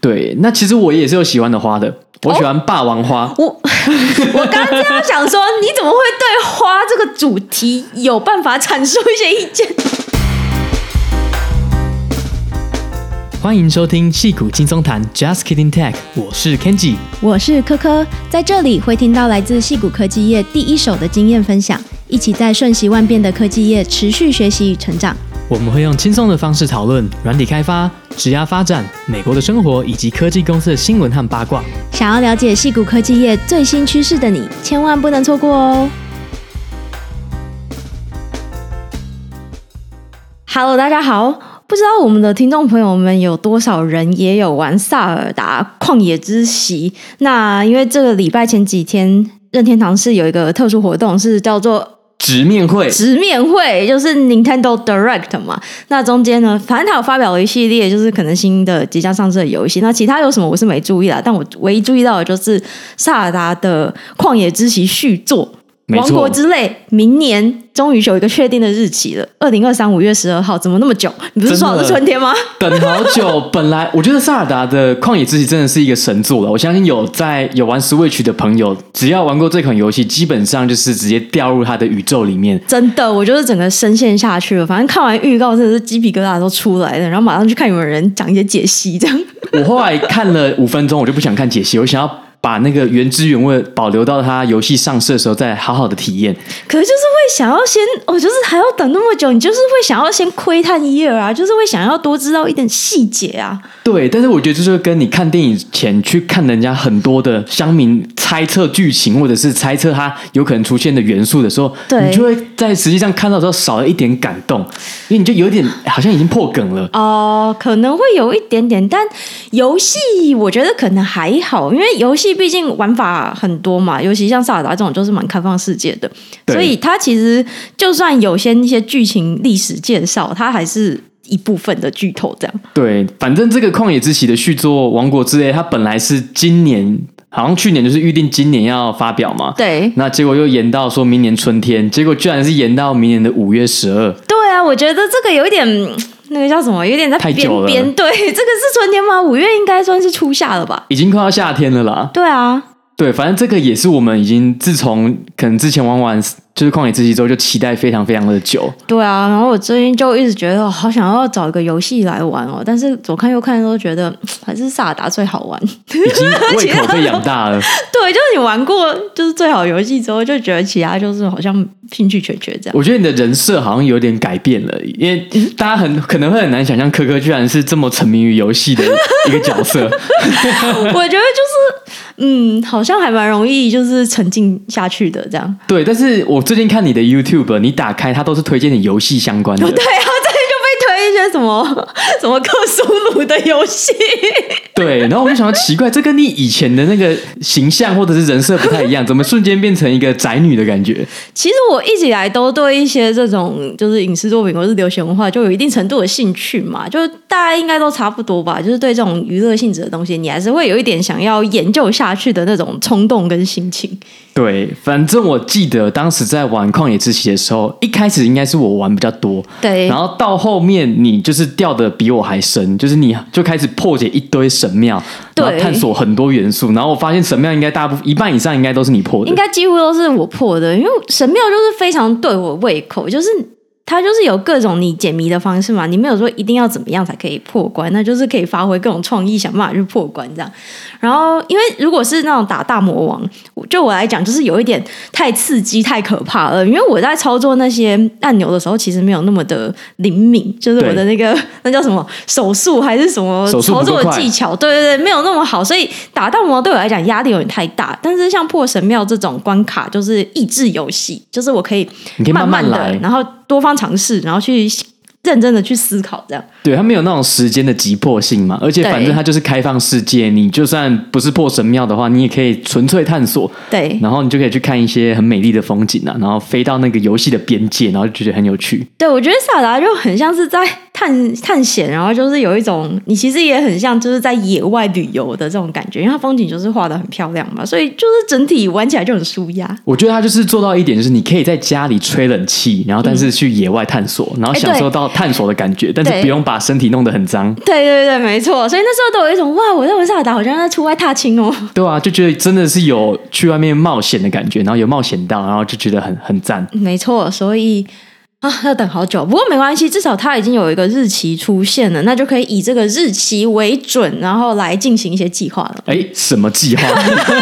对，那其实我也是有喜欢的花的，我喜欢霸王花。哦、我我刚刚这样想说，你怎么会对花这个主题有办法阐述一些意见？欢迎收听戏骨轻松谈，Just Kidding Tech，我是 Kenji，我是科科，在这里会听到来自戏骨科技业第一手的经验分享，一起在瞬息万变的科技业持续学习与成长。我们会用轻松的方式讨论软体开发、职涯发展、美国的生活以及科技公司的新闻和八卦。想要了解矽谷科技业最新趋势的你，千万不能错过哦！Hello，大家好。不知道我们的听众朋友们有多少人也有玩萨尔达旷野之息？那因为这个礼拜前几天，任天堂是有一个特殊活动，是叫做直面会。直面会就是 Nintendo Direct 嘛。那中间呢，反正他有发表了一系列，就是可能新的即将上市的游戏。那其他有什么我是没注意啦，但我唯一注意到的就是萨尔达的旷野之息续作。王国之泪，明年终于有一个确定的日期了，二零二三五月十二号，怎么那么久？你不是说好是春天吗？等好久。本来我觉得萨尔达的旷野之息真的是一个神作了。我相信有在有玩 Switch 的朋友，只要玩过这款游戏，基本上就是直接掉入它的宇宙里面。真的，我就是整个深陷下去了。反正看完预告，真的是鸡皮疙瘩都出来了，然后马上去看有没有人讲一些解析。这样，我后来看了五分钟，我就不想看解析，我想要。把那个原汁原味保留到它游戏上市的时候，再好好的体验。可是就是会想要先，哦，就是还要等那么久，你就是会想要先窥探一二啊，就是会想要多知道一点细节啊。对，但是我觉得就是跟你看电影前去看人家很多的乡民猜测剧情，或者是猜测它有可能出现的元素的时候，对你就会在实际上看到的时候少了一点感动，因为你就有点好像已经破梗了。哦，可能会有一点点，但游戏我觉得可能还好，因为游戏。毕竟玩法很多嘛，尤其像萨尔达这种就是蛮开放世界的，所以它其实就算有些一些剧情历史介绍，它还是一部分的剧透这样。对，反正这个旷野之息的续作《王国之泪》，它本来是今年，好像去年就是预定今年要发表嘛。对，那结果又延到说明年春天，结果居然是延到明年的五月十二。对啊，我觉得这个有一点。那个叫什么？有点在边边，太久了。对，这个是春天吗？五月应该算是初夏了吧？已经快要夏天了啦。对啊，对，反正这个也是我们已经自从可能之前玩完。就是旷野之息之后就期待非常非常的久。对啊，然后我最近就一直觉得好想要找一个游戏来玩哦，但是左看右看都觉得 还是萨尔达最好玩。已经胃口 被养大了。对，就是你玩过就是最好游戏之后，就觉得其他就是好像兴趣缺缺这样。我觉得你的人设好像有点改变了，因为大家很可能会很难想象科科居然是这么沉迷于游戏的一个 角色。我觉得就是嗯，好像还蛮容易就是沉浸下去的这样。对，但是我。最近看你的 YouTube，你打开它都是推荐你游戏相关的。对啊，些什么 什么克苏鲁的游戏。对，然后我就想到奇怪，这跟你以前的那个形象或者是人设不太一样，怎么瞬间变成一个宅女的感觉？其实我一直以来都对一些这种就是影视作品或是流行文化就有一定程度的兴趣嘛，就是大家应该都差不多吧，就是对这种娱乐性质的东西，你还是会有一点想要研究下去的那种冲动跟心情。对，反正我记得当时在玩旷野之息的时候，一开始应该是我玩比较多，对，然后到后面你就是掉的比我还深，就是你就开始破解一堆神庙，然后探索很多元素，然后我发现神庙应该大部分一半以上应该都是你破的，应该几乎都是我破的，因为神庙就是非常对我胃口，就是。它就是有各种你解谜的方式嘛，你没有说一定要怎么样才可以破关，那就是可以发挥各种创意，想办法去破关这样。然后，因为如果是那种打大魔王，就我来讲，就是有一点太刺激、太可怕了。因为我在操作那些按钮的时候，其实没有那么的灵敏，就是我的那个 那叫什么手速还是什么操作的技巧，对对对，没有那么好，所以打大魔王对我来讲压力有点太大。但是像破神庙这种关卡，就是益智游戏，就是我可以慢慢的，慢慢，然后。多方尝试，然后去认真的去思考，这样。对，他没有那种时间的急迫性嘛，而且反正它就是开放世界，你就算不是破神庙的话，你也可以纯粹探索。对，然后你就可以去看一些很美丽的风景啊，然后飞到那个游戏的边界，然后就觉得很有趣。对，我觉得萨达就很像是在探 探险，然后就是有一种你其实也很像就是在野外旅游的这种感觉，因为它风景就是画的很漂亮嘛，所以就是整体玩起来就很舒压。我觉得它就是做到一点，就是你可以在家里吹冷气，然后但是去野外探索，嗯、然后享受到探索的感觉，但是不用把身体弄得很脏。对对对，没错。所以那时候都有一种哇，我在玩萨尔达好像在出外踏青哦。对啊，就觉得真的是有去外面冒险的感觉，然后有冒险到，然后就觉得很很赞。没错，所以。啊，要等好久，不过没关系，至少它已经有一个日期出现了，那就可以以这个日期为准，然后来进行一些计划了。哎，什么计划？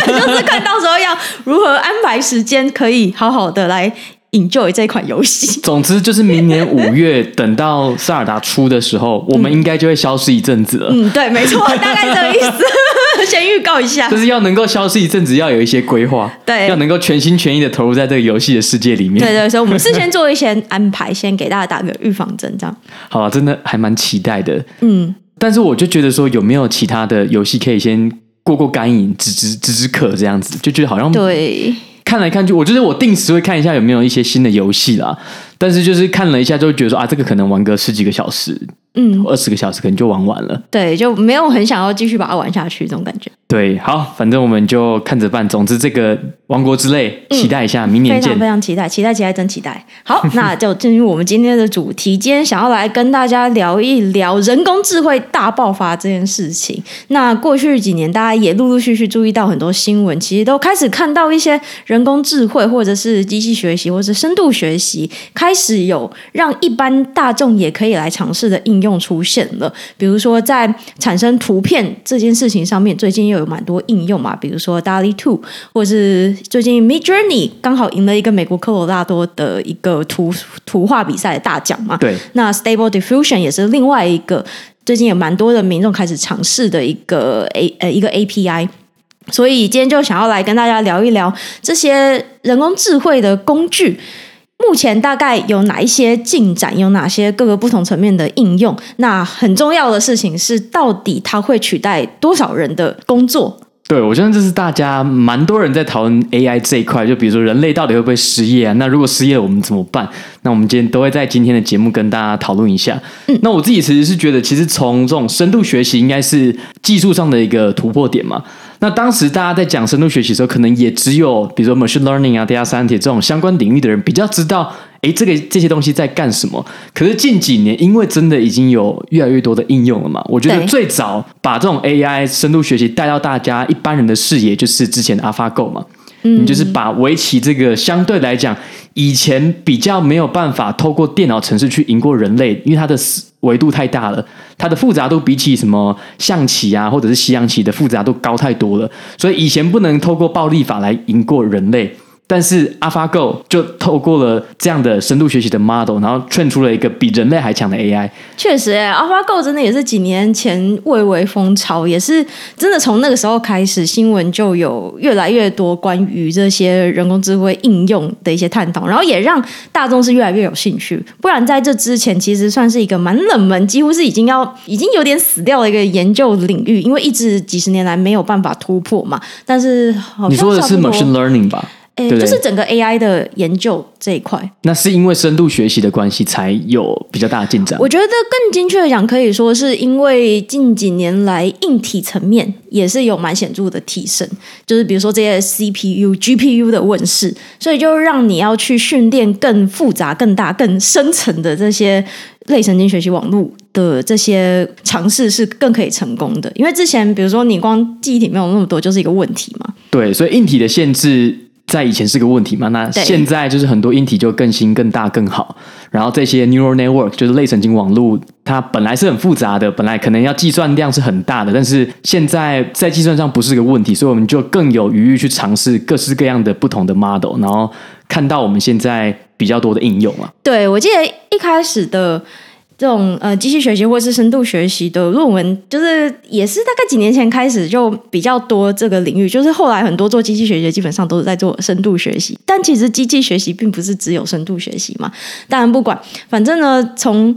就是看到时候要如何安排时间，可以好好的来 enjoy 这款游戏。总之就是明年五月，等到塞尔达出的时候，我们应该就会消失一阵子了。嗯，对，没错，大概这个意思。先预告一下，就是要能够消失一阵子，要有一些规划，对，要能够全心全意的投入在这个游戏的世界里面。对对，所以我们事先 做一些安排，先给大家打个预防针，这样。好啊，真的还蛮期待的。嗯，但是我就觉得说，有没有其他的游戏可以先过过干瘾，止止止止渴这样子，就觉得好像对。看来看去，我觉得我定时会看一下有没有一些新的游戏啦。但是就是看了一下，就会觉得说啊，这个可能玩个十几个小时。嗯，二十个小时可能就玩完了，对，就没有很想要继续把它玩下去这种感觉。对，好，反正我们就看着办。总之，这个《王国之泪》期待一下，嗯、明年见。非常非常期待，期待期待真期待。好，那就进入我们今天的主题。今天想要来跟大家聊一聊人工智慧大爆发这件事情。那过去几年，大家也陆陆续续注意到很多新闻，其实都开始看到一些人工智慧，或者是机器学习，或者是深度学习，开始有让一般大众也可以来尝试的应用。出现了，比如说在产生图片这件事情上面，最近又有蛮多应用嘛，比如说 DALL-E 2，或者是最近 Midjourney 刚好赢了一个美国科罗拉多的一个图图画比赛的大奖嘛。对，那 Stable Diffusion 也是另外一个最近有蛮多的民众开始尝试的一个 A 呃一个 API，所以今天就想要来跟大家聊一聊这些人工智慧的工具。目前大概有哪一些进展？有哪些各个不同层面的应用？那很重要的事情是，到底它会取代多少人的工作？对，我觉得这是大家蛮多人在讨论 AI 这一块。就比如说，人类到底会不会失业啊？那如果失业了，我们怎么办？那我们今天都会在今天的节目跟大家讨论一下。嗯，那我自己其实是觉得，其实从这种深度学习，应该是技术上的一个突破点嘛。那当时大家在讲深度学习的时候，可能也只有比如说 machine learning 啊、data science 这种相关领域的人比较知道，诶，这个这些东西在干什么。可是近几年，因为真的已经有越来越多的应用了嘛，我觉得最早把这种 AI 深度学习带到大家一般人的视野，就是之前的 AlphaGo 嘛。你就是把围棋这个相对来讲，以前比较没有办法透过电脑程式去赢过人类，因为它的维度太大了，它的复杂度比起什么象棋啊，或者是西洋棋的复杂度高太多了，所以以前不能透过暴力法来赢过人类。但是 AlphaGo 就透过了这样的深度学习的 model，然后 train 出了一个比人类还强的 AI。确实，AlphaGo 真的也是几年前蔚为风潮，也是真的从那个时候开始，新闻就有越来越多关于这些人工智慧应用的一些探讨，然后也让大众是越来越有兴趣。不然在这之前，其实算是一个蛮冷门，几乎是已经要已经有点死掉的一个研究领域，因为一直几十年来没有办法突破嘛。但是你说的是 machine learning 吧？诶，就是整个 AI 的研究这一块，那是因为深度学习的关系才有比较大的进展。我觉得更精确的讲，可以说是因为近几年来硬体层面也是有蛮显著的提升，就是比如说这些 CPU、GPU 的问世，所以就让你要去训练更复杂、更大、更深层的这些类神经学习网络的这些尝试是更可以成功的。因为之前比如说你光记忆体没有那么多，就是一个问题嘛。对，所以硬体的限制。在以前是个问题嘛？那现在就是很多硬体就更新、更大、更好。然后这些 neural network 就是类神经网络，它本来是很复杂的，本来可能要计算量是很大的，但是现在在计算上不是个问题，所以我们就更有余裕去尝试各式各样的不同的 model，然后看到我们现在比较多的应用啊。对，我记得一开始的。这种呃机器学习或是深度学习的论文，就是也是大概几年前开始就比较多这个领域，就是后来很多做机器学习基本上都是在做深度学习，但其实机器学习并不是只有深度学习嘛。当然不管，反正呢，从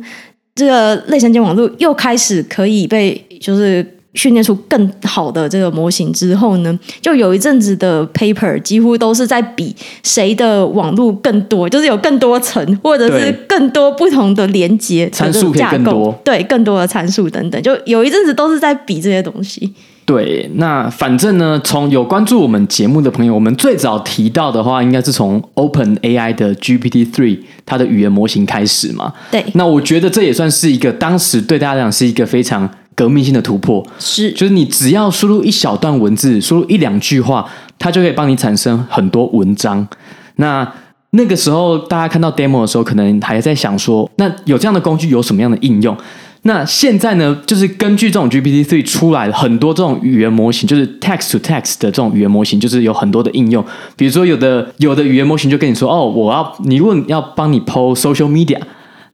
这个类神经网络又开始可以被就是训练出更好的这个模型之后呢，就有一阵子的 paper 几乎都是在比谁的网络更多，就是有更多层或者是更多不同的连接参数可以更多，对，更多的参数等等，就有一阵子都是在比这些东西。对，那反正呢，从有关注我们节目的朋友，我们最早提到的话，应该是从 Open AI 的 GPT Three 它的语言模型开始嘛。对，那我觉得这也算是一个当时对大家来讲是一个非常革命性的突破。是，就是你只要输入一小段文字，输入一两句话，它就可以帮你产生很多文章。那那个时候大家看到 demo 的时候，可能还在想说，那有这样的工具有什么样的应用？那现在呢，就是根据这种 GPT-3 出来了很多这种语言模型，就是 text to text 的这种语言模型，就是有很多的应用。比如说，有的有的语言模型就跟你说：“哦，我要你如果要帮你 PO social media。”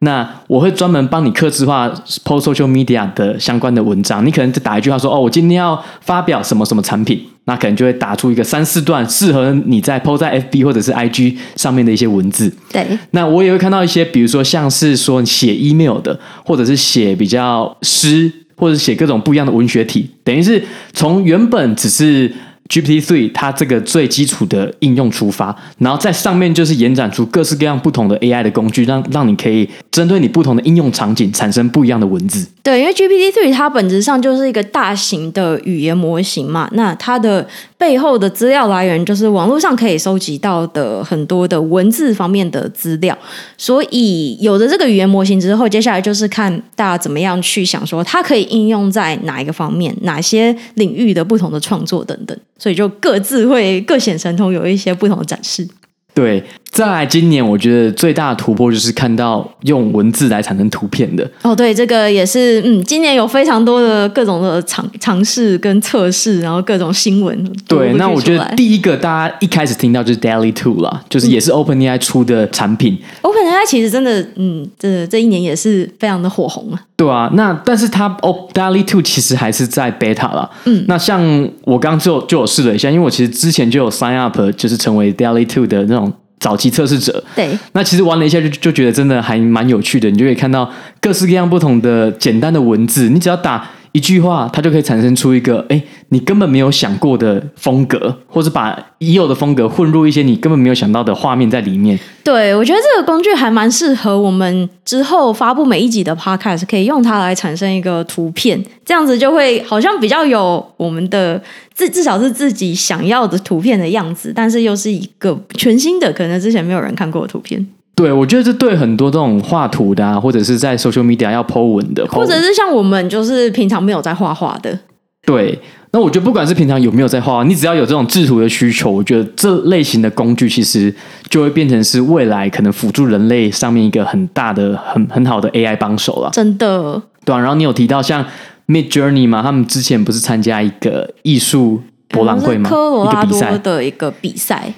那我会专门帮你客制化 post social media 的相关的文章。你可能就打一句话说：“哦，我今天要发表什么什么产品。”那可能就会打出一个三四段适合你在 PO 在 FB 或者是 IG 上面的一些文字。对。那我也会看到一些，比如说像是说写 email 的，或者是写比较诗，或者写各种不一样的文学体，等于是从原本只是。GPT Three 它这个最基础的应用出发，然后在上面就是延展出各式各样不同的 AI 的工具，让让你可以针对你不同的应用场景产生不一样的文字。对，因为 GPT Three 它本质上就是一个大型的语言模型嘛，那它的背后的资料来源就是网络上可以收集到的很多的文字方面的资料，所以有了这个语言模型之后，接下来就是看大家怎么样去想说它可以应用在哪一个方面，哪些领域的不同的创作等等。所以就各自会各显神通，有一些不同的展示。对，再来今年我觉得最大的突破就是看到用文字来产生图片的。哦，对，这个也是，嗯，今年有非常多的各种的尝尝试跟测试，然后各种新闻。对，那我觉得第一个大家一开始听到就是 Daily Two 啦，就是也是 OpenAI 出的产品。嗯、OpenAI 其实真的，嗯，这这一年也是非常的火红啊。对啊，那但是它哦 Daily Two 其实还是在 beta 啦。嗯，那像我刚刚就就有试了一下，因为我其实之前就有 sign up，就是成为 Daily Two 的那种。早期测试者，对，那其实玩了一下就就觉得真的还蛮有趣的，你就可以看到各式各样不同的简单的文字，你只要打一句话，它就可以产生出一个哎，你根本没有想过的风格，或是把已有的风格混入一些你根本没有想到的画面在里面。对，我觉得这个工具还蛮适合我们之后发布每一集的 Podcast，可以用它来产生一个图片，这样子就会好像比较有我们的至至少是自己想要的图片的样子，但是又是一个全新的，可能之前没有人看过的图片。对，我觉得这对很多这种画图的啊，或者是在 social media 要 po 文的，或者是像我们就是平常没有在画画的。对，那我觉得不管是平常有没有在画，你只要有这种制图的需求，我觉得这类型的工具其实就会变成是未来可能辅助人类上面一个很大的、很很好的 AI 帮手了。真的。对啊，然后你有提到像 Midjourney 嘛，他们之前不是参加一个艺术博览会吗？科罗拉多的一个比赛。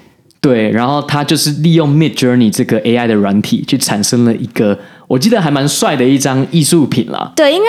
对，然后他就是利用 Midjourney 这个 AI 的软体，去产生了一个我记得还蛮帅的一张艺术品啦。对，应该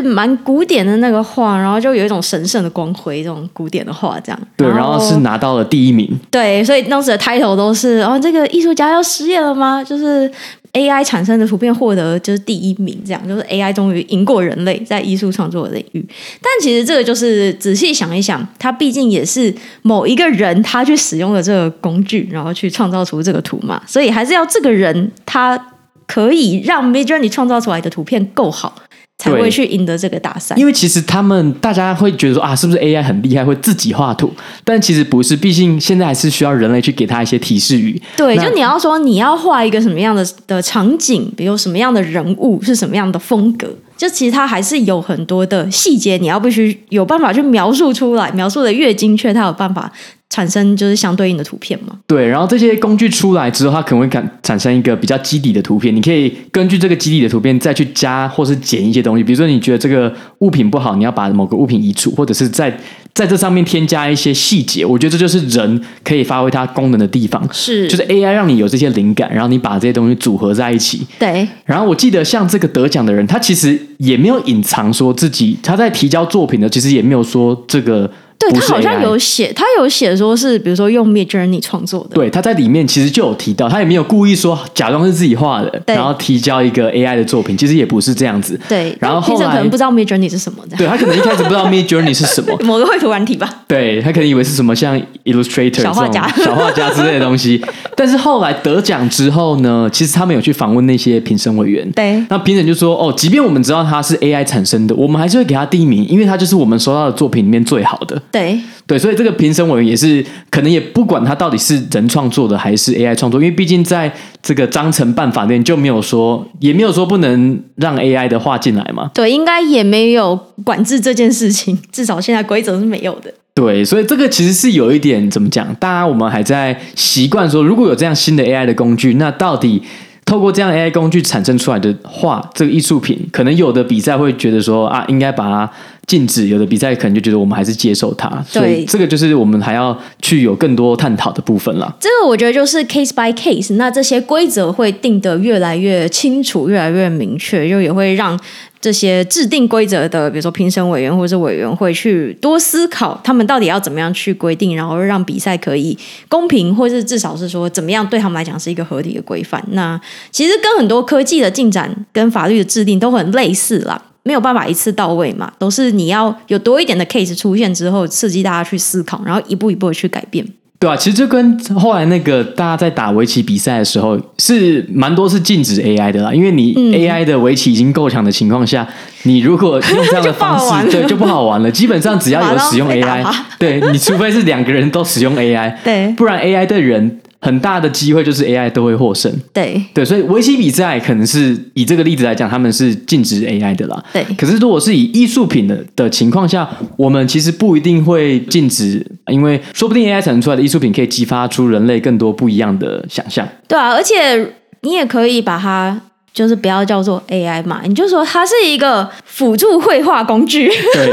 是蛮古典的那个画，然后就有一种神圣的光辉，这种古典的画这样。对，然后是拿到了第一名。对，所以当时的 title 都是哦，这个艺术家要失业了吗？就是 AI 产生的图片获得就是第一名，这样就是 AI 终于赢过人类在艺术创作的领域。但其实这个就是仔细想一想，它毕竟也是某一个人他去使用了这个工具，然后去创造出这个图嘛，所以还是要这个人他可以让 Midjourney 创造出来的图片够好。才会去赢得这个大赛，因为其实他们大家会觉得说啊，是不是 AI 很厉害，会自己画图？但其实不是，毕竟现在还是需要人类去给他一些提示语。对，就你要说你要画一个什么样的的场景，比如什么样的人物是什么样的风格，就其实它还是有很多的细节，你要必须有办法去描述出来，描述的越精确，它有办法。产生就是相对应的图片嘛？对，然后这些工具出来之后，它可能会产产生一个比较基底的图片。你可以根据这个基底的图片再去加或是减一些东西。比如说，你觉得这个物品不好，你要把某个物品移除，或者是在在这上面添加一些细节。我觉得这就是人可以发挥它功能的地方。是，就是 AI 让你有这些灵感，然后你把这些东西组合在一起。对。然后我记得像这个得奖的人，他其实也没有隐藏说自己他在提交作品的，其实也没有说这个。对他好像有写，他有写说是比如说用 Midjourney 创作的。对，他在里面其实就有提到，他也没有故意说假装是自己画的，然后提交一个 AI 的作品，其实也不是这样子。对，然后后来可能不知道 Midjourney 是什么的。对，他可能一开始不知道 Midjourney 是什么，某个绘图软体吧。对，他可能以为是什么像 Illustrator 小画家、小画家之类的东西。但是后来得奖之后呢，其实他们有去访问那些评审委员。对，那评审就说：“哦，即便我们知道他是 AI 产生的，我们还是会给他第一名，因为他就是我们收到的作品里面最好的。”对。对，所以这个评审委员也是可能也不管他到底是人创作的还是 AI 创作，因为毕竟在这个章程办法里面就没有说，也没有说不能让 AI 的画进来嘛。对，应该也没有管制这件事情，至少现在规则是没有的。对，所以这个其实是有一点怎么讲，大家我们还在习惯说，如果有这样新的 AI 的工具，那到底透过这样 AI 工具产生出来的画，这个艺术品，可能有的比赛会觉得说啊，应该把它。禁止，有的比赛可能就觉得我们还是接受它，所以这个就是我们还要去有更多探讨的部分了。这个我觉得就是 case by case，那这些规则会定得越来越清楚，越来越明确，就也会让这些制定规则的，比如说评审委员或者是委员会去多思考，他们到底要怎么样去规定，然后让比赛可以公平，或是至少是说怎么样对他们来讲是一个合理的规范。那其实跟很多科技的进展跟法律的制定都很类似啦。没有办法一次到位嘛，都是你要有多一点的 case 出现之后，刺激大家去思考，然后一步一步的去改变。对啊，其实就跟后来那个大家在打围棋比赛的时候，是蛮多是禁止 AI 的啦，因为你 AI 的围棋已经够强的情况下，嗯、你如果 用这样的方式，就对，就不好玩了。基本上只要有使用 AI，对，你除非是两个人都使用 AI，对，不然 AI 的人。很大的机会就是 AI 都会获胜，对对，所以围棋比赛可能是以这个例子来讲，他们是禁止 AI 的啦。对，可是如果是以艺术品的的情况下，我们其实不一定会禁止，因为说不定 AI 产生出来的艺术品可以激发出人类更多不一样的想象。对啊，而且你也可以把它就是不要叫做 AI 嘛，你就说它是一个辅助绘画工具，对，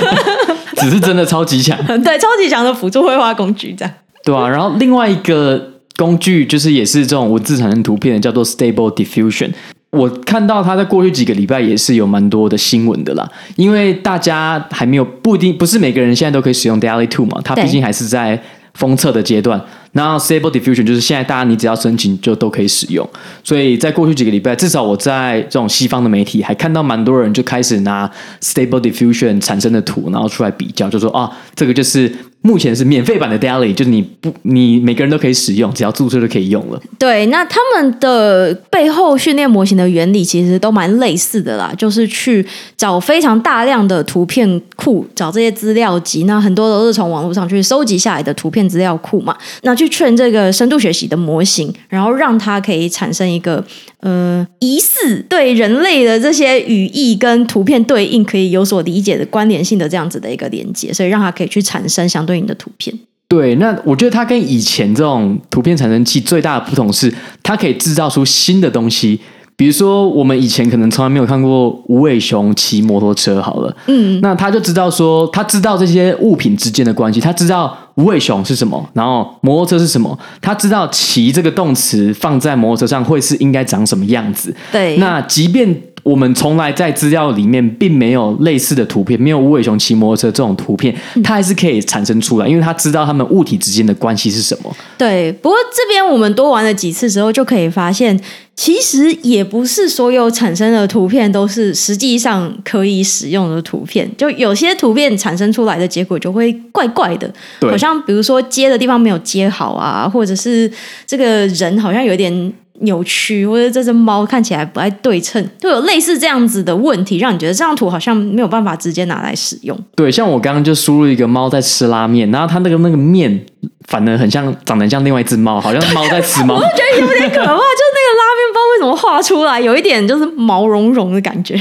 只是真的超级强，对，超级强的辅助绘画工具这样。对啊，然后另外一个工具就是也是这种文字产生图片的，叫做 Stable Diffusion。我看到它在过去几个礼拜也是有蛮多的新闻的啦，因为大家还没有不一定不是每个人现在都可以使用 Daily Two 嘛，它毕竟还是在封测的阶段。然后 Stable Diffusion 就是现在大家你只要申请就都可以使用，所以在过去几个礼拜，至少我在这种西方的媒体还看到蛮多人就开始拿 Stable Diffusion 产生的图，然后出来比较，就说啊，这个就是。目前是免费版的 Daily，就是你不，你每个人都可以使用，只要注册就可以用了。对，那他们的背后训练模型的原理其实都蛮类似的啦，就是去找非常大量的图片库，找这些资料集，那很多都是从网络上去收集下来的图片资料库嘛，那去劝这个深度学习的模型，然后让它可以产生一个。呃，疑似对人类的这些语义跟图片对应可以有所理解的关联性的这样子的一个连接，所以让它可以去产生相对应的图片。对，那我觉得它跟以前这种图片产生器最大的不同是，它可以制造出新的东西。比如说，我们以前可能从来没有看过无尾熊骑摩托车，好了，嗯，那他就知道说，他知道这些物品之间的关系，他知道无尾熊是什么，然后摩托车是什么，他知道骑这个动词放在摩托车上会是应该长什么样子。对，那即便。我们从来在资料里面并没有类似的图片，没有无尾熊骑摩托车这种图片，它还是可以产生出来，因为它知道它们物体之间的关系是什么。对，不过这边我们多玩了几次之后，就可以发现，其实也不是所有产生的图片都是实际上可以使用的图片，就有些图片产生出来的结果就会怪怪的，对好像比如说接的地方没有接好啊，或者是这个人好像有点。扭曲，或者这只猫看起来不太对称，就有类似这样子的问题，让你觉得这张图好像没有办法直接拿来使用。对，像我刚刚就输入一个猫在吃拉面，然后它那个那个面反而很像，长得像另外一只猫，好像猫在吃猫。我觉得有点可怕，就是那个拉面包为什么画出来有一点就是毛茸茸的感觉。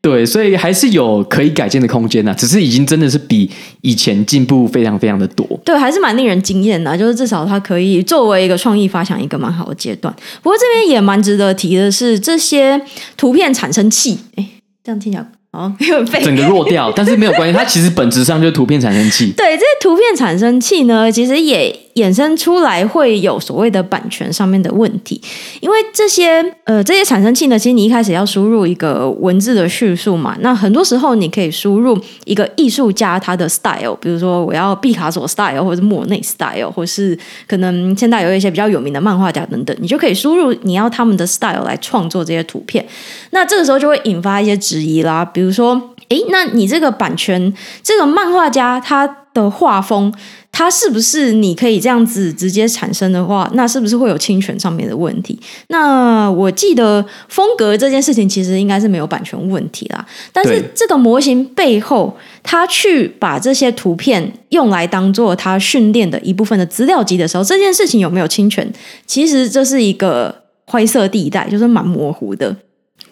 对，所以还是有可以改进的空间呐，只是已经真的是比以前进步非常非常的多。对，还是蛮令人惊艳的，就是至少它可以作为一个创意发想一个蛮好的阶段。不过这边也蛮值得提的是，这些图片产生器，哎，这样听起来哦，整个弱掉，但是没有关系，它其实本质上就是图片产生器。对，这些图片产生器呢，其实也。衍生出来会有所谓的版权上面的问题，因为这些呃这些产生器呢，其实你一开始要输入一个文字的叙述嘛，那很多时候你可以输入一个艺术家他的 style，比如说我要毕卡索 style，或者莫内 style，或是可能现在有一些比较有名的漫画家等等，你就可以输入你要他们的 style 来创作这些图片，那这个时候就会引发一些质疑啦，比如说。诶，那你这个版权，这个漫画家他的画风，他是不是你可以这样子直接产生的话，那是不是会有侵权上面的问题？那我记得风格这件事情其实应该是没有版权问题啦。但是这个模型背后，他去把这些图片用来当做他训练的一部分的资料集的时候，这件事情有没有侵权？其实这是一个灰色地带，就是蛮模糊的。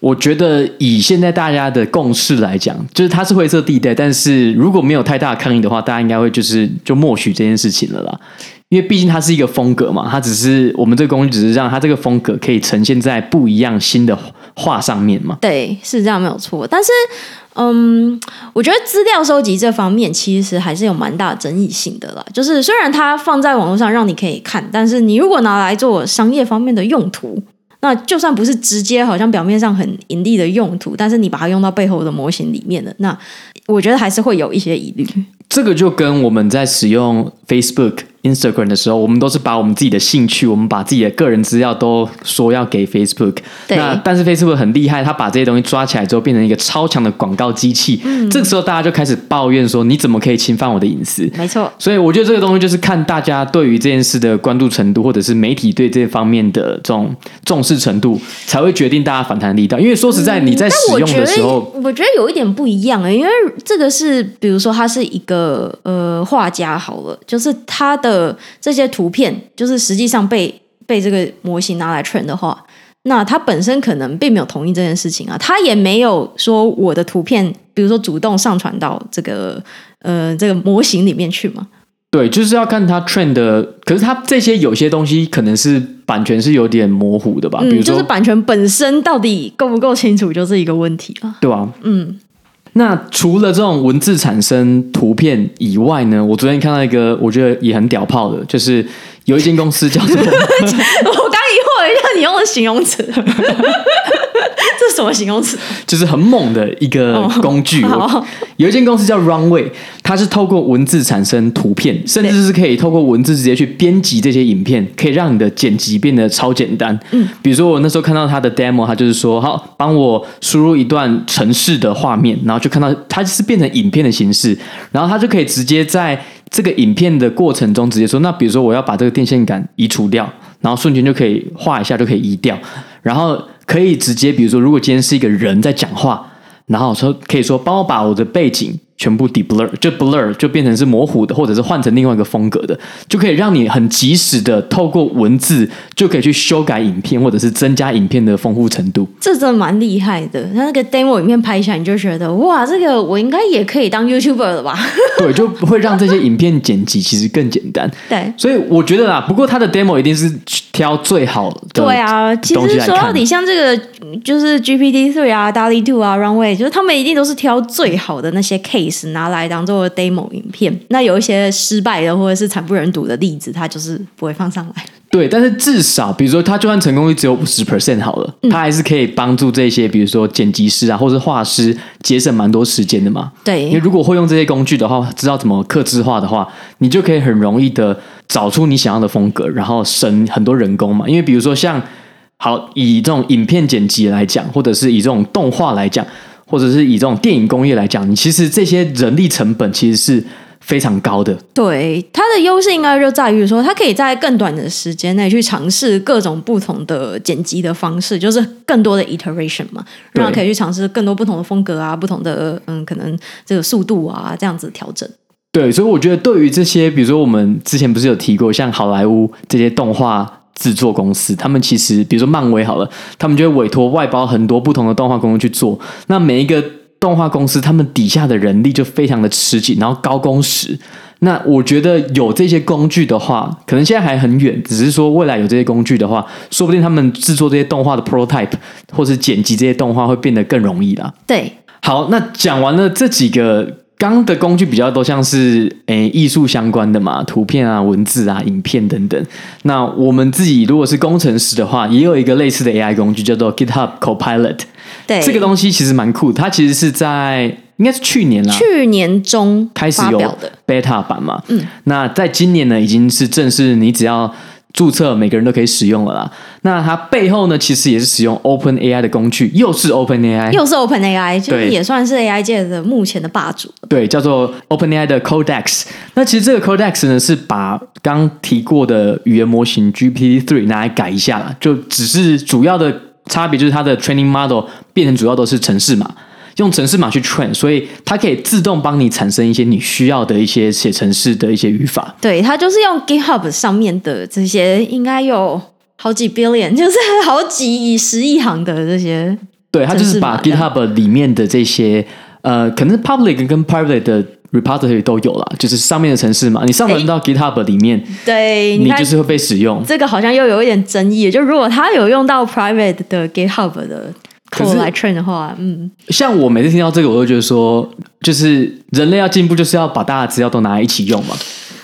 我觉得以现在大家的共识来讲，就是它是灰色地带，但是如果没有太大的抗议的话，大家应该会就是就默许这件事情了啦。因为毕竟它是一个风格嘛，它只是我们这个工具只是让它这个风格可以呈现在不一样新的画上面嘛。对，是这样没有错。但是，嗯，我觉得资料收集这方面其实还是有蛮大争议性的啦。就是虽然它放在网络上让你可以看，但是你如果拿来做商业方面的用途。那就算不是直接，好像表面上很盈利的用途，但是你把它用到背后的模型里面的，那我觉得还是会有一些疑虑。这个就跟我们在使用 Facebook。Instagram 的时候，我们都是把我们自己的兴趣，我们把自己的个人资料都说要给 Facebook。对。那但是 Facebook 很厉害，他把这些东西抓起来之后，变成一个超强的广告机器。嗯。这个时候大家就开始抱怨说：“你怎么可以侵犯我的隐私？”没错。所以我觉得这个东西就是看大家对于这件事的关注程度，或者是媒体对这方面的这种重视程度，才会决定大家反弹力道。因为说实在，你在使用的时候，嗯、我，觉我觉得有一点不一样啊，因为这个是比如说他是一个呃画家好了，就是他的。呃，这些图片就是实际上被被这个模型拿来 train 的话，那他本身可能并没有同意这件事情啊，他也没有说我的图片，比如说主动上传到这个呃这个模型里面去嘛。对，就是要看他 train 的，可是他这些有些东西可能是版权是有点模糊的吧？比如说，就是版权本身到底够不够清楚，就是一个问题了。对啊，嗯。那除了这种文字产生图片以外呢？我昨天看到一个，我觉得也很屌炮的，就是有一间公司叫做 我刚疑惑一下，你用的形容词。什么形容词？就是很猛的一个工具。哦、有一间公司叫 Runway，它是透过文字产生图片，甚至是可以透过文字直接去编辑这些影片，可以让你的剪辑变得超简单。嗯，比如说我那时候看到它的 demo，它就是说，好，帮我输入一段城市的画面，然后就看到它是变成影片的形式，然后它就可以直接在这个影片的过程中直接说，那比如说我要把这个电线杆移除掉，然后瞬间就可以画一下就可以移掉，然后。可以直接，比如说，如果今天是一个人在讲话，然后说可以说，帮我把我的背景。全部 deblur 就 blur 就变成是模糊的，或者是换成另外一个风格的，就可以让你很及时的透过文字就可以去修改影片，或者是增加影片的丰富程度。这真的蛮厉害的。那那个 demo 影片拍起来，你就觉得哇，这个我应该也可以当 YouTuber 了吧？对，就会让这些影片剪辑其实更简单。对，所以我觉得啦，不过他的 demo 一定是挑最好的。对啊，其实说到底，像这个就是 GPT Three 啊、DALL-E Two 啊、Runway，就是他们一定都是挑最好的那些 case。拿来当做 demo 影片，那有一些失败的或者是惨不忍睹的例子，它就是不会放上来。对，但是至少，比如说，它就算成功率只有五十 percent 好了，它还是可以帮助这些，比如说剪辑师啊，或者画师节省蛮多时间的嘛。对，因为如果会用这些工具的话，知道怎么克制化的话，你就可以很容易的找出你想要的风格，然后省很多人工嘛。因为比如说像好以这种影片剪辑来讲，或者是以这种动画来讲。或者是以这种电影工业来讲，你其实这些人力成本其实是非常高的。对，它的优势应该就在于说，它可以在更短的时间内去尝试各种不同的剪辑的方式，就是更多的 iteration 嘛，让它可以去尝试更多不同的风格啊，不同的嗯，可能这个速度啊，这样子调整。对，所以我觉得对于这些，比如说我们之前不是有提过，像好莱坞这些动画。制作公司，他们其实，比如说漫威好了，他们就会委托外包很多不同的动画公司去做。那每一个动画公司，他们底下的人力就非常的吃紧，然后高工时。那我觉得有这些工具的话，可能现在还很远，只是说未来有这些工具的话，说不定他们制作这些动画的 prototype 或是剪辑这些动画会变得更容易啦。对，好，那讲完了这几个刚的工具比较多，像是诶艺术相关的嘛，图片啊、文字啊、影片等等。那我们自己如果是工程师的话，也有一个类似的 AI 工具，叫做 GitHub Copilot。对，这个东西其实蛮酷，它其实是在应该是去年啦，去年中开始有 beta 版嘛。嗯，那在今年呢，已经是正式，你只要。注册每个人都可以使用了啦。那它背后呢，其实也是使用 Open AI 的工具，又是 Open AI，又是 Open AI，就是也算是 AI 界的目前的霸主。对，叫做 Open AI 的 Codex。那其实这个 Codex 呢，是把刚提过的语言模型 GP Three 拿来改一下啦，就只是主要的差别就是它的 Training Model 变成主要都是程式码。用程式码去 train，所以它可以自动帮你产生一些你需要的一些写程式的一些语法。对，它就是用 GitHub 上面的这些，应该有好几 billion，就是好几十亿行的这些。对，它就是把 GitHub 里面的这些，呃，可能 public 跟 private 的 repository 都有了，就是上面的程式嘛，你上传到 GitHub 里面，对，你就是会被使用。这个好像又有一点争议，就如果它有用到 private 的 GitHub 的。可是来 train 的话，嗯，像我每次听到这个，我都觉得说，就是人类要进步，就是要把大家的资料都拿来一起用嘛。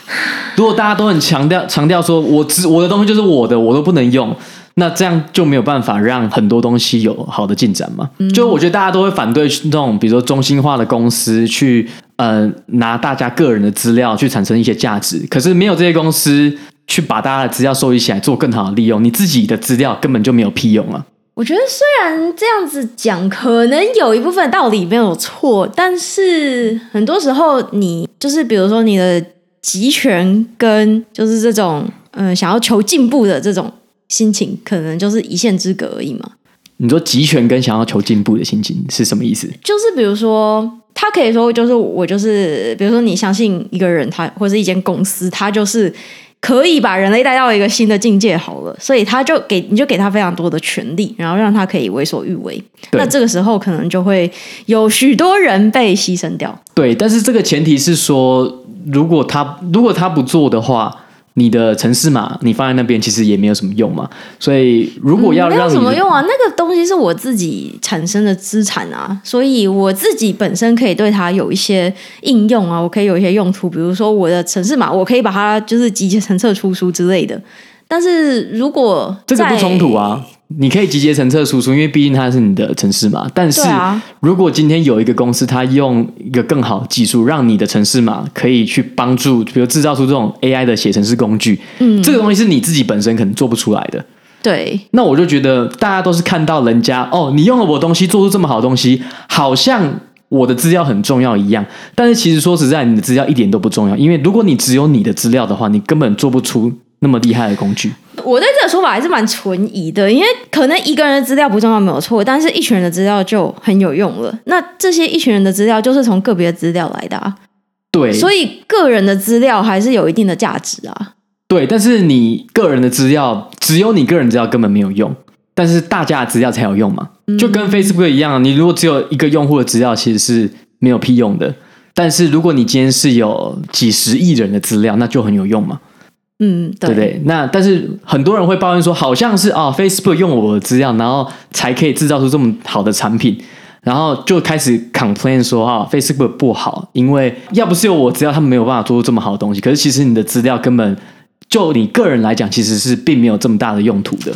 如果大家都很强调强调说，我只我的东西就是我的，我都不能用，那这样就没有办法让很多东西有好的进展嘛。嗯、就我觉得大家都会反对那种，比如说中心化的公司去呃拿大家个人的资料去产生一些价值，可是没有这些公司去把大家的资料收集起来做更好的利用，你自己的资料根本就没有屁用啊。我觉得虽然这样子讲，可能有一部分道理没有错，但是很多时候你就是比如说你的集权跟就是这种嗯、呃、想要求进步的这种心情，可能就是一线之隔而已嘛。你说集权跟想要求进步的心情是什么意思？就是比如说，他可以说就是我就是比如说你相信一个人，他或是一间公司，他就是。可以把人类带到一个新的境界，好了，所以他就给你就给他非常多的权利，然后让他可以为所欲为。那这个时候可能就会有许多人被牺牲掉。对，但是这个前提是说，如果他如果他不做的话。你的城市码你放在那边其实也没有什么用嘛，所以如果要让你、嗯、没有什么用啊，那个东西是我自己产生的资产啊，所以我自己本身可以对它有一些应用啊，我可以有一些用途，比如说我的城市码，我可以把它就是集结成册出书之类的。但是如果这个不冲突啊。你可以集结成册输出，因为毕竟它是你的城市嘛。但是，如果今天有一个公司，它用一个更好的技术，让你的城市码可以去帮助，比如制造出这种 AI 的写程式工具，嗯，这个东西是你自己本身可能做不出来的。对，那我就觉得大家都是看到人家哦，你用了我东西做出这么好的东西，好像我的资料很重要一样。但是其实说实在，你的资料一点都不重要，因为如果你只有你的资料的话，你根本做不出那么厉害的工具。我对这个说法还是蛮存疑的，因为可能一个人的资料不重要没有错，但是一群人的资料就很有用了。那这些一群人的资料就是从个别的资料来的啊，对，所以个人的资料还是有一定的价值啊。对，但是你个人的资料只有你个人资料根本没有用，但是大家的资料才有用嘛。就跟 Facebook 一样，你如果只有一个用户的资料，其实是没有屁用的。但是如果你今天是有几十亿人的资料，那就很有用嘛。嗯，对，对对，那但是很多人会抱怨说，好像是哦，Facebook 用我的资料，然后才可以制造出这么好的产品，然后就开始 complain 说啊，Facebook 不好，因为要不是有我资料，他们没有办法做出这么好的东西。可是其实你的资料根本就你个人来讲，其实是并没有这么大的用途的。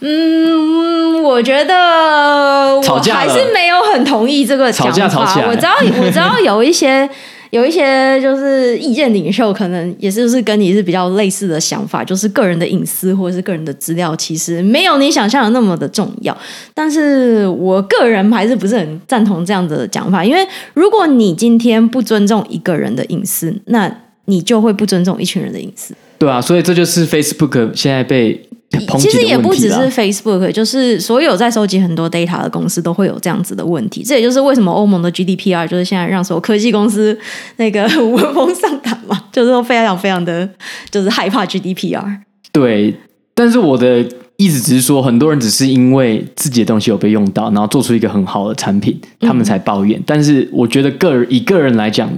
嗯，我觉得我还是没有很同意这个吵架吵起来。我知道，我知道有一些。有一些就是意见领袖，可能也是就是跟你是比较类似的想法，就是个人的隐私或者是个人的资料，其实没有你想象的那么的重要。但是我个人还是不是很赞同这样的讲法，因为如果你今天不尊重一个人的隐私，那你就会不尊重一群人的隐私。对啊，所以这就是 Facebook 现在被。其实也不只是 Facebook，就是所有在收集很多 data 的公司都会有这样子的问题。这也就是为什么欧盟的 GDPR 就是现在让所有科技公司那个闻风丧胆嘛，就是说非常非常的就是害怕 GDPR。对，但是我的意思只是说，很多人只是因为自己的东西有被用到，然后做出一个很好的产品，他们才抱怨。嗯、但是我觉得个人以个人来讲，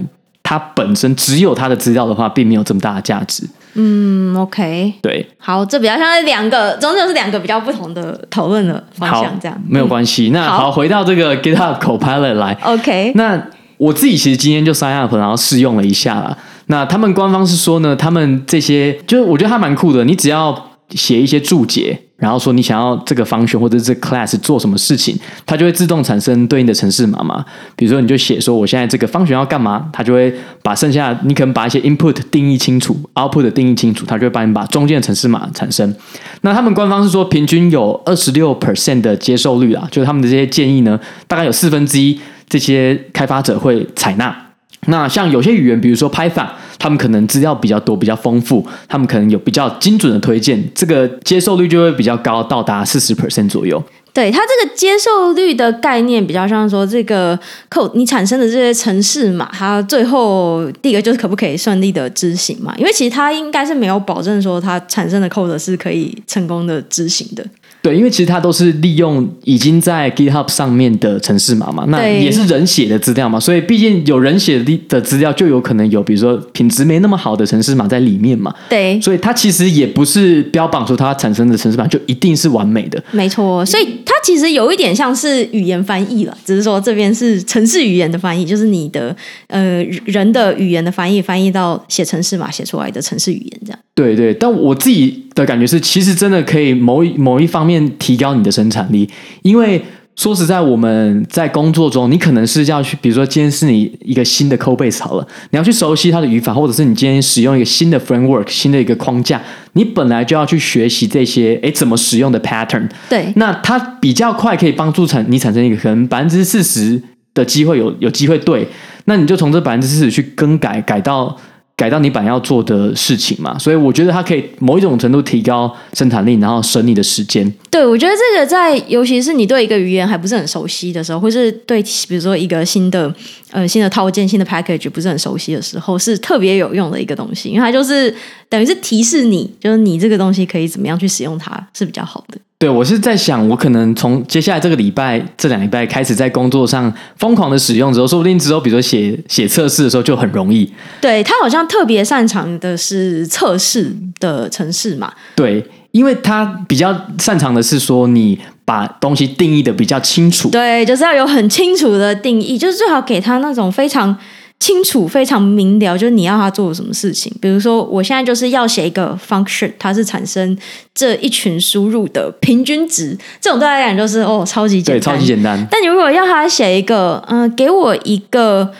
他本身只有它的资料的话，并没有这么大的价值。嗯，OK，对，好，这比较像是两个，总之是两个比较不同的讨论的方向，这样没有关系。那好，好，回到这个 GitHub Copilot 来，OK，那我自己其实今天就 sign up，然后试用了一下啦。那他们官方是说呢，他们这些就是我觉得还蛮酷的，你只要写一些注解。然后说你想要这个 function 或者这 class 做什么事情，它就会自动产生对应的程式码嘛。比如说你就写说我现在这个 function 要干嘛，它就会把剩下你可能把一些 input 定义清楚，output 定义清楚，它就会帮你把中间的程式码产生。那他们官方是说平均有二十六 percent 的接受率啊，就是他们的这些建议呢，大概有四分之一这些开发者会采纳。那像有些语言，比如说 Python，他们可能资料比较多、比较丰富，他们可能有比较精准的推荐，这个接受率就会比较高，到达四十 percent 左右。对，它这个接受率的概念比较像说，这个 code 你产生的这些程式嘛，它最后第一个就是可不可以顺利的执行嘛？因为其实它应该是没有保证说它产生的 code 是可以成功的执行的。对，因为其实它都是利用已经在 GitHub 上面的城市码嘛，那也是人写的资料嘛，所以毕竟有人写的的资料，就有可能有比如说品质没那么好的城市码在里面嘛。对，所以它其实也不是标榜说它产生的城市码就一定是完美的。没错，所以它其实有一点像是语言翻译了，只是说这边是城市语言的翻译，就是你的呃人的语言的翻译，翻译到写城市码写出来的城市语言这样。对对，但我自己的感觉是，其实真的可以某一某一方面提高你的生产力，因为说实在，我们在工作中，你可能是要去，比如说今天是你一个新的 code base 好了，你要去熟悉它的语法，或者是你今天使用一个新的 framework，新的一个框架，你本来就要去学习这些，诶，怎么使用的 pattern。对，那它比较快可以帮助产你产生一个可能百分之四十的机会有有机会对，那你就从这百分之四十去更改，改到。改到你本来要做的事情嘛，所以我觉得它可以某一种程度提高生产力，然后省你的时间。对，我觉得这个在尤其是你对一个语言还不是很熟悉的时候，或是对比如说一个新的呃新的套件、新的 package 不是很熟悉的时候，是特别有用的一个东西，因为它就是等于是提示你，就是你这个东西可以怎么样去使用它是比较好的。对，我是在想，我可能从接下来这个礼拜、这两礼拜开始，在工作上疯狂的使用之后，说不定之后，比如说写写测试的时候就很容易。对，他好像特别擅长的是测试的城市嘛？对，因为他比较擅长的是说，你把东西定义的比较清楚。对，就是要有很清楚的定义，就是最好给他那种非常。清楚，非常明了，就是你要他做什么事情。比如说，我现在就是要写一个 function，它是产生这一群输入的平均值。这种对他来讲就是哦，超级简单，对，超级简单。但你如果要他写一个，嗯、呃，给我一个，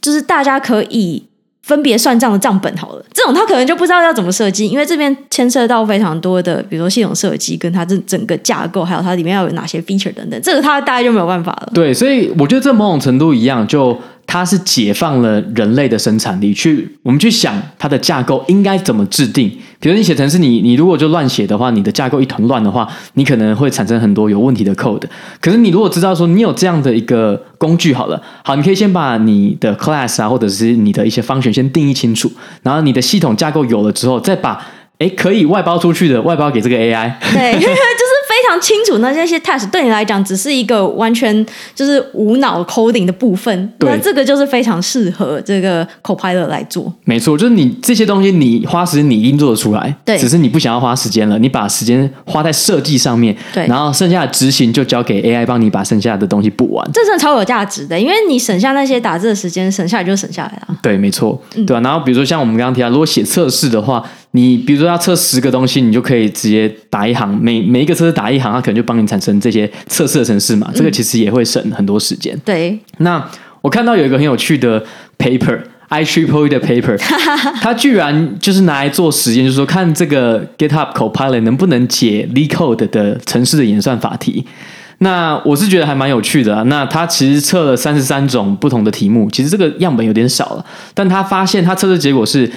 就是大家可以。分别算账的账本好了，这种他可能就不知道要怎么设计，因为这边牵涉到非常多的，比如说系统设计，跟它这整个架构，还有它里面要有哪些 feature 等等，这个他大概就没有办法了。对，所以我觉得这某种程度一样，就它是解放了人类的生产力，去我们去想它的架构应该怎么制定。比如你写程式，你你如果就乱写的话，你的架构一团乱的话，你可能会产生很多有问题的 code。可是你如果知道说你有这样的一个工具，好了，好，你可以先把你的 class 啊，或者是你的一些 function 先定义清楚，然后你的系统架构有了之后，再把诶可以外包出去的外包给这个 AI。对，就是。非常清楚，那这些 task 对你来讲只是一个完全就是无脑 coding 的部分，那这个就是非常适合这个 Copilot 来做。没错，就是你这些东西，你花时间你一定做得出来，对，只是你不想要花时间了，你把时间花在设计上面，对，然后剩下的执行就交给 AI 帮你把剩下的东西补完，这真的超有价值的，因为你省下那些打字的时间，省下来就省下来了。对，没错，对吧？然后比如说像我们刚刚提到，如果写测试的话。你比如说要测十个东西，你就可以直接打一行，每每一个测试打一行，它可能就帮你产生这些测试的程式嘛。这个其实也会省很多时间。对。那我看到有一个很有趣的 paper，IEEE 的 paper，它居然就是拿来做实验，就是说看这个 GitHub Copilot 能不能解 LeetCode 的城市的演算法题。那我是觉得还蛮有趣的啊。那他其实测了三十三种不同的题目，其实这个样本有点少了，但他发现他测试结果是。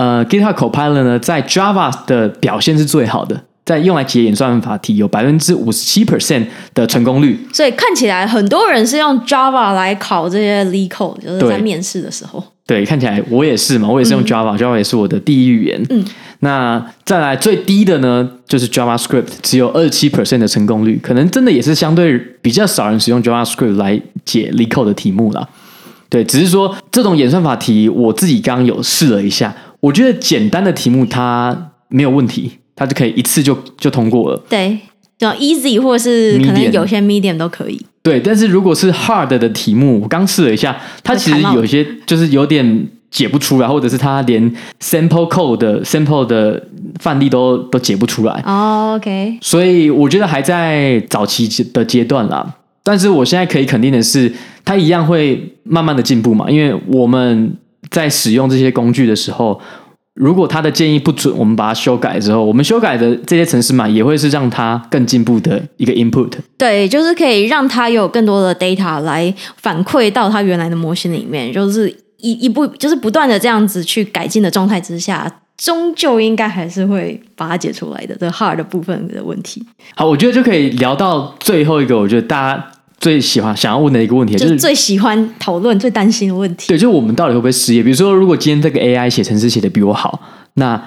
呃，GitHub Copilot 呢，在 Java 的表现是最好的，在用来解演算法题有百分之五十七 percent 的成功率。所以看起来很多人是用 Java 来考这些 LeetCode，就是在面试的时候。对，看起来我也是嘛，我也是用 Java，Java、嗯、也是我的第一语言。嗯，那再来最低的呢，就是 JavaScript，只有二十七 percent 的成功率，可能真的也是相对比较少人使用 JavaScript 来解 LeetCode 的题目啦。对，只是说这种演算法题，我自己刚刚有试了一下。我觉得简单的题目它没有问题，它就可以一次就就通过了。对，就 easy 或是可能有些 medium 都可以。对，但是如果是 hard 的题目，我刚试了一下，它其实有些就是有点解不出来，或者是它连 sample code 的 sample 的范例都都解不出来。哦，OK。所以我觉得还在早期的阶段啦。但是我现在可以肯定的是，它一样会慢慢的进步嘛，因为我们在使用这些工具的时候。如果他的建议不准，我们把它修改之后，我们修改的这些城市码也会是让它更进步的一个 input。对，就是可以让它有更多的 data 来反馈到它原来的模型里面，就是一一步，就是不断的这样子去改进的状态之下，终究应该还是会把它解出来的。这 hard 的部分的问题。好，我觉得就可以聊到最后一个，我觉得大家。最喜欢想要问的一个问题，就是最喜欢讨论、最担心的问题。对，就是我们到底会不会失业？比如说，如果今天这个 AI 写程式写的比我好，那。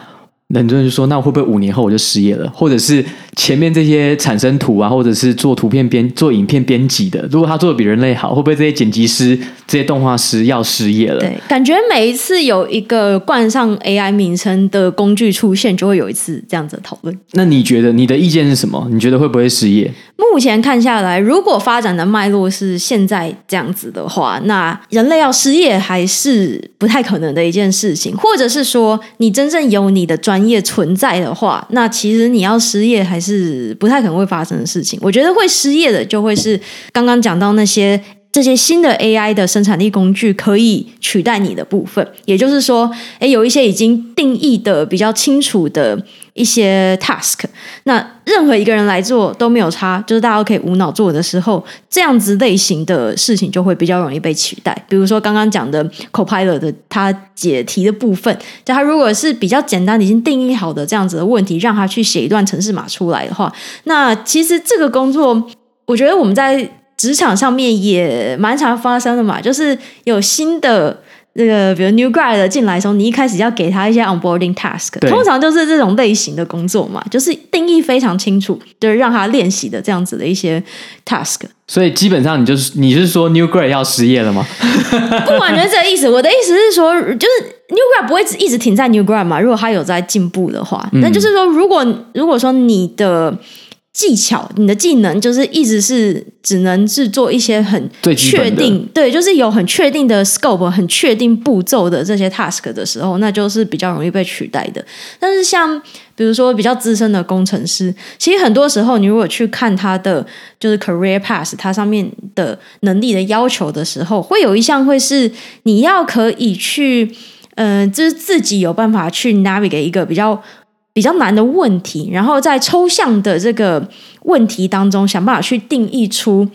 很多人就说：“那会不会五年后我就失业了？或者是前面这些产生图啊，或者是做图片编、做影片编辑的，如果他做的比人类好，会不会这些剪辑师、这些动画师要失业了？”对，感觉每一次有一个冠上 AI 名称的工具出现，就会有一次这样子的讨论。那你觉得你的意见是什么？你觉得会不会失业？目前看下来，如果发展的脉络是现在这样子的话，那人类要失业还是不太可能的一件事情。或者是说，你真正有你的专业存在的话，那其实你要失业还是不太可能会发生的事情。我觉得会失业的就会是刚刚讲到那些这些新的 AI 的生产力工具可以取代你的部分，也就是说，诶，有一些已经定义的比较清楚的一些 task，那任何一个人来做都没有差，就是大家都可以无脑做的时候，这样子类型的事情就会比较容易被取代。比如说刚刚讲的 Copilot 的它解题的部分，就它如果是比较简单、已经定义好的这样子的问题，让它去写一段程式码出来的话，那其实这个工作，我觉得我们在职场上面也蛮常发生的嘛，就是有新的。那个，比如 new grad 进来的时候，你一开始要给他一些 onboarding task，通常就是这种类型的工作嘛，就是定义非常清楚，就是让他练习的这样子的一些 task。所以基本上你就是你是说 new grad 要失业了吗？不完全是这个意思，我的意思是说，就是 new grad 不会一直停在 new grad 嘛，如果他有在进步的话，那、嗯、就是说，如果如果说你的。技巧，你的技能就是一直是只能是做一些很确定，对，就是有很确定的 scope、很确定步骤的这些 task 的时候，那就是比较容易被取代的。但是像比如说比较资深的工程师，其实很多时候你如果去看他的就是 career path，它上面的能力的要求的时候，会有一项会是你要可以去，嗯、呃，就是自己有办法去 navigate 一个比较。比较难的问题，然后在抽象的这个问题当中，想办法去定义出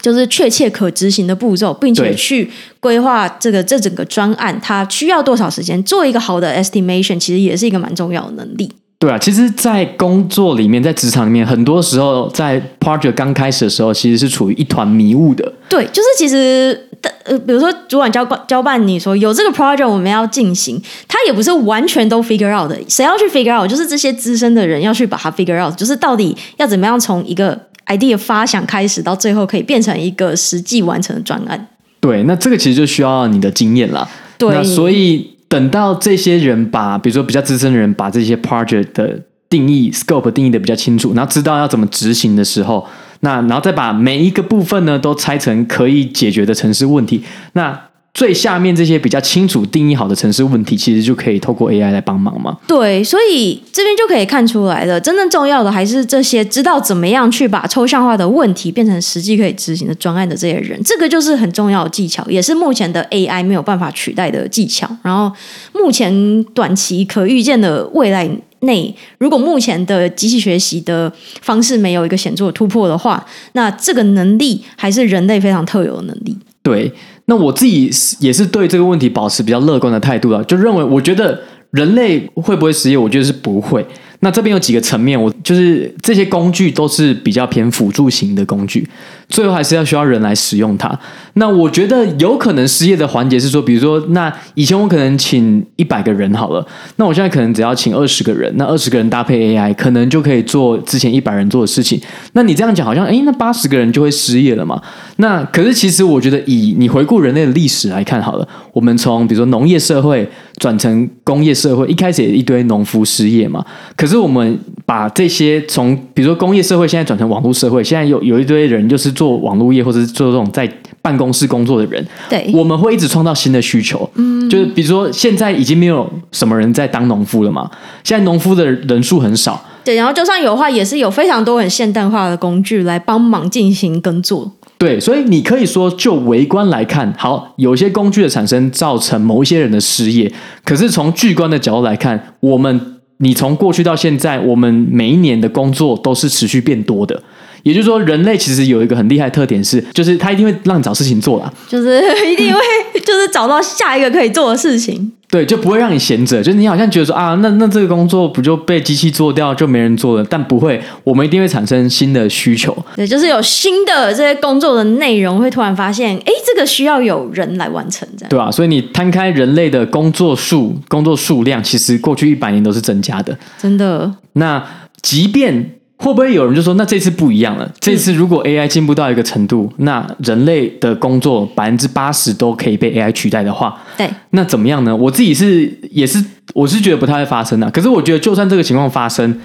就是确切可执行的步骤，并且去规划这个这整个专案它需要多少时间，做一个好的 estimation，其实也是一个蛮重要的能力。对啊，其实，在工作里面，在职场里面，很多时候在 project 刚开始的时候，其实是处于一团迷雾的。对，就是其实，呃，比如说主管交办交办你说有这个 project 我们要进行，他也不是完全都 figure out 的，谁要去 figure out？就是这些资深的人要去把它 figure out，就是到底要怎么样从一个 idea 发想开始，到最后可以变成一个实际完成的专案。对，那这个其实就需要你的经验了。对，那所以。等到这些人把，比如说比较资深的人把这些 project 的定义 scope 定义的比较清楚，然后知道要怎么执行的时候，那然后再把每一个部分呢都拆成可以解决的城市问题，那。最下面这些比较清楚定义好的城市问题，其实就可以透过 AI 来帮忙嘛。对，所以这边就可以看出来了，真正重要的还是这些知道怎么样去把抽象化的问题变成实际可以执行的专案的这些人，这个就是很重要的技巧，也是目前的 AI 没有办法取代的技巧。然后，目前短期可预见的未来内，如果目前的机器学习的方式没有一个显著的突破的话，那这个能力还是人类非常特有的能力。对。那我自己也是对这个问题保持比较乐观的态度啊，就认为我觉得人类会不会失业，我觉得是不会。那这边有几个层面，我就是这些工具都是比较偏辅助型的工具，最后还是要需要人来使用它。那我觉得有可能失业的环节是说，比如说，那以前我可能请一百个人好了，那我现在可能只要请二十个人，那二十个人搭配 AI，可能就可以做之前一百人做的事情。那你这样讲好像，诶，那八十个人就会失业了嘛？那可是其实我觉得，以你回顾人类的历史来看好了，我们从比如说农业社会转成工业社会，一开始也一堆农夫失业嘛。可是我们把这些从比如说工业社会现在转成网络社会，现在有有一堆人就是做网络业或者是做这种在办公室工作的人，对，我们会一直创造新的需求。嗯，就是比如说现在已经没有什么人在当农夫了嘛，现在农夫的人数很少。对，然后就算有的话，也是有非常多很现代化的工具来帮忙进行耕作。对，所以你可以说，就微观来看，好，有些工具的产生造成某一些人的失业。可是从巨观的角度来看，我们你从过去到现在，我们每一年的工作都是持续变多的。也就是说，人类其实有一个很厉害的特点是，就是他一定会让你找事情做啦，就是一定会就是找到下一个可以做的事情。对，就不会让你闲着。就是你好像觉得说啊，那那这个工作不就被机器做掉，就没人做了？但不会，我们一定会产生新的需求。对，就是有新的这些工作的内容，会突然发现，哎，这个需要有人来完成，这样。对啊，所以你摊开人类的工作数、工作数量，其实过去一百年都是增加的。真的。那即便。会不会有人就说，那这次不一样了？这次如果 AI 进步到一个程度，嗯、那人类的工作百分之八十都可以被 AI 取代的话，对，那怎么样呢？我自己是也是，我是觉得不太会发生的。可是我觉得，就算这个情况发生，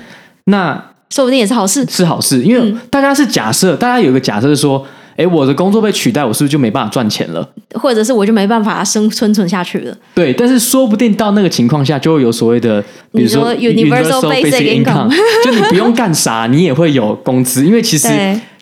那说不定也是好事，是好事，因为大家是假设，大家有一个假设是说。哎，我的工作被取代，我是不是就没办法赚钱了？或者是我就没办法生存存下去了？对，但是说不定到那个情况下，就会有所谓的，比如说 universal basic income，就你不用干啥，你也会有工资，因为其实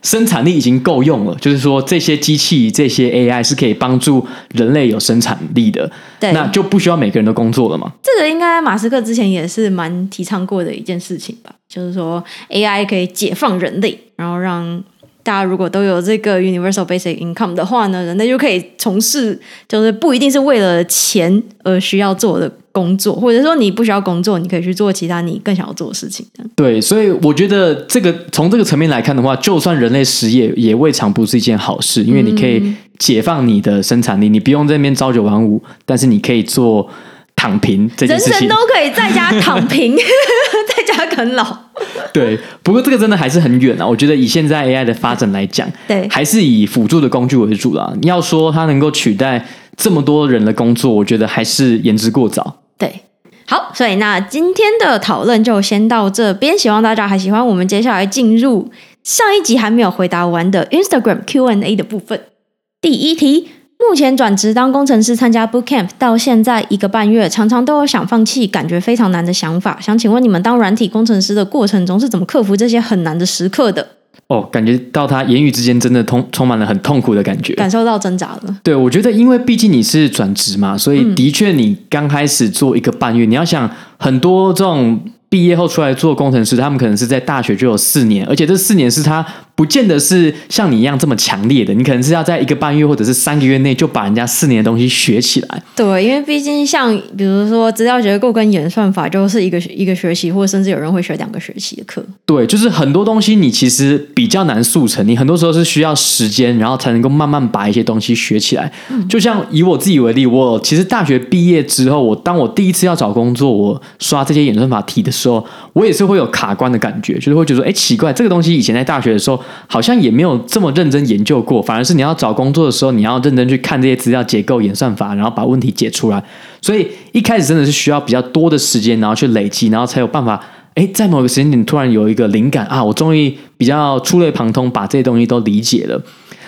生产力已经够用了。就是说，这些机器、这些 AI 是可以帮助人类有生产力的，对，那就不需要每个人都工作了嘛。这个应该马斯克之前也是蛮提倡过的一件事情吧？就是说 AI 可以解放人类，然后让。大家如果都有这个 universal basic income 的话呢，人类就可以从事就是不一定是为了钱而需要做的工作，或者说你不需要工作，你可以去做其他你更想要做的事情。对，所以我觉得这个从这个层面来看的话，就算人类失业，也未尝不是一件好事，因为你可以解放你的生产力，你不用在那边朝九晚五，但是你可以做。躺平这件事情，人人都可以在家躺平，在家啃老。对，不过这个真的还是很远啊。我觉得以现在 AI 的发展来讲，对，还是以辅助的工具为主啦。你要说它能够取代这么多人的工作，我觉得还是言之过早。对，好，所以那今天的讨论就先到这边，希望大家还喜欢。我们接下来进入上一集还没有回答完的 Instagram Q&A 的部分，第一题。目前转职当工程师，参加 Bootcamp 到现在一个半月，常常都有想放弃、感觉非常难的想法。想请问你们当软体工程师的过程中是怎么克服这些很难的时刻的？哦，感觉到他言语之间真的通充满了很痛苦的感觉，感受到挣扎了。对，我觉得因为毕竟你是转职嘛，所以的确你刚开始做一个半月，嗯、你要想很多这种毕业后出来做工程师，他们可能是在大学就有四年，而且这四年是他。不见得是像你一样这么强烈的，你可能是要在一个半月或者是三个月内就把人家四年的东西学起来。对，因为毕竟像比如说资料结构跟演算法，就是一个一个学期，或者甚至有人会学两个学期的课。对，就是很多东西你其实比较难速成，你很多时候是需要时间，然后才能够慢慢把一些东西学起来。嗯，就像以我自己为例，我其实大学毕业之后，我当我第一次要找工作，我刷这些演算法题的时候，我也是会有卡关的感觉，就是会觉得说，哎，奇怪，这个东西以前在大学的时候。好像也没有这么认真研究过，反而是你要找工作的时候，你要认真去看这些资料结构、演算法，然后把问题解出来。所以一开始真的是需要比较多的时间，然后去累积，然后才有办法。诶，在某个时间点突然有一个灵感啊，我终于比较触类旁通，把这些东西都理解了。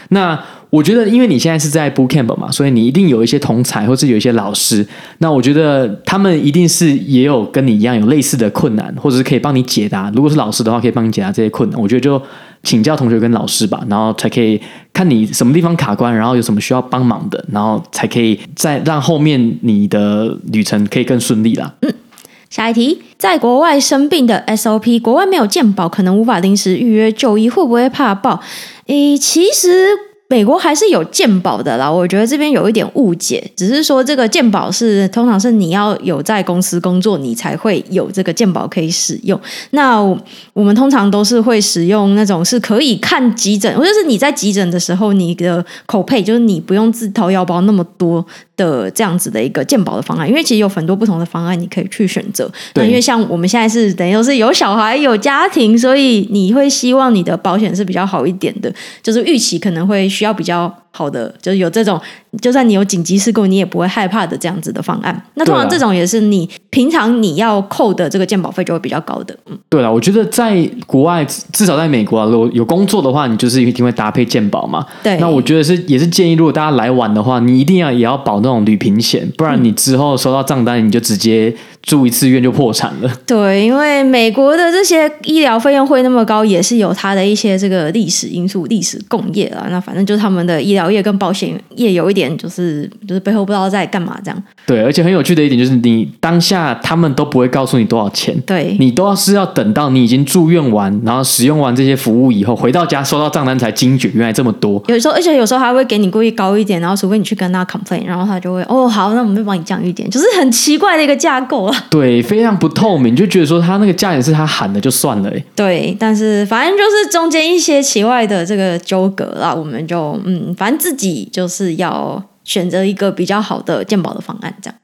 那我觉得，因为你现在是在 Bootcamp 嘛，所以你一定有一些同才，或是有一些老师。那我觉得他们一定是也有跟你一样有类似的困难，或者是可以帮你解答。如果是老师的话，可以帮你解答这些困难。我觉得就请教同学跟老师吧，然后才可以看你什么地方卡关，然后有什么需要帮忙的，然后才可以再让后面你的旅程可以更顺利啦。嗯，下一题，在国外生病的 SOP，国外没有健保，可能无法临时预约就医，会不会怕爆？诶，其实。美国还是有健保的啦，我觉得这边有一点误解，只是说这个健保是通常是你要有在公司工作，你才会有这个健保可以使用。那我们通常都是会使用那种是可以看急诊，或者是你在急诊的时候，你的 copay 就是你不用自掏腰包那么多的这样子的一个健保的方案，因为其实有很多不同的方案你可以去选择。对，因为像我们现在是等于说是有小孩有家庭，所以你会希望你的保险是比较好一点的，就是预期可能会。需要比较好的，就是有这种，就算你有紧急事故，你也不会害怕的这样子的方案。那通常这种也是你平常你要扣的这个鉴保费就会比较高的。嗯，对了，我觉得在国外，至少在美国啊，如果有工作的话，你就是一定会搭配鉴保嘛。对，那我觉得是也是建议，如果大家来晚的话，你一定要也要保那种旅平险，不然你之后收到账单，你就直接住一次院就破产了。对，因为美国的这些医疗费用会那么高，也是有它的一些这个历史因素、历史共业啊。那反正就是他们的医疗业跟保险业有一点，就是就是背后不知道在干嘛这样。对，而且很有趣的一点就是，你当下他们都不会告诉你多少钱，对，你都要是要等到你已经住院完，然后使用完这些服务以后，回到家收到账单才惊觉原来这么多。有时候，而且有时候还会给你故意高一点，然后除非你去跟他 complain，然后他就会哦好，那我们就帮你降一点，就是很奇怪的一个架构啊。对，非常不透明，就觉得说他那个价钱是他喊的就算了。对，但是反正就是中间一些奇怪的这个纠葛啦，我们就嗯，反正自己就是要选择一个比较好的鉴宝的方案，这样。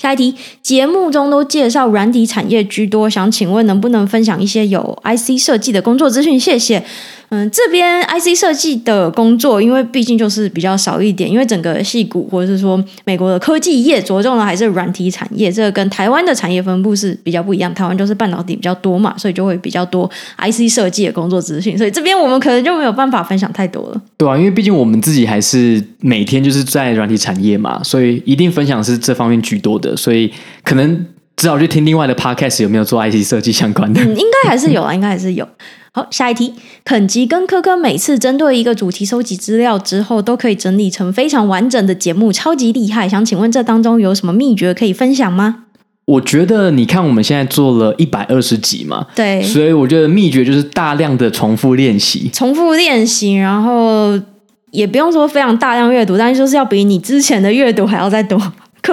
下一题，节目中都介绍软体产业居多，想请问能不能分享一些有 IC 设计的工作资讯？谢谢。嗯，这边 IC 设计的工作，因为毕竟就是比较少一点，因为整个矽谷或者是说美国的科技业着重的还是软体产业，这个跟台湾的产业分布是比较不一样。台湾就是半导体比较多嘛，所以就会比较多 IC 设计的工作资讯。所以这边我们可能就没有办法分享太多了。对啊，因为毕竟我们自己还是每天就是在软体产业嘛，所以一定分享是这方面居多的，所以可能只好去听另外的 podcast 有没有做 IC 设计相关的。嗯，应该还是有啊，应该还是有。好，下一题。肯吉跟科科每次针对一个主题收集资料之后，都可以整理成非常完整的节目，超级厉害。想请问这当中有什么秘诀可以分享吗？我觉得你看我们现在做了一百二十集嘛，对，所以我觉得秘诀就是大量的重复练习，重复练习，然后也不用说非常大量阅读，但是就是要比你之前的阅读还要再多。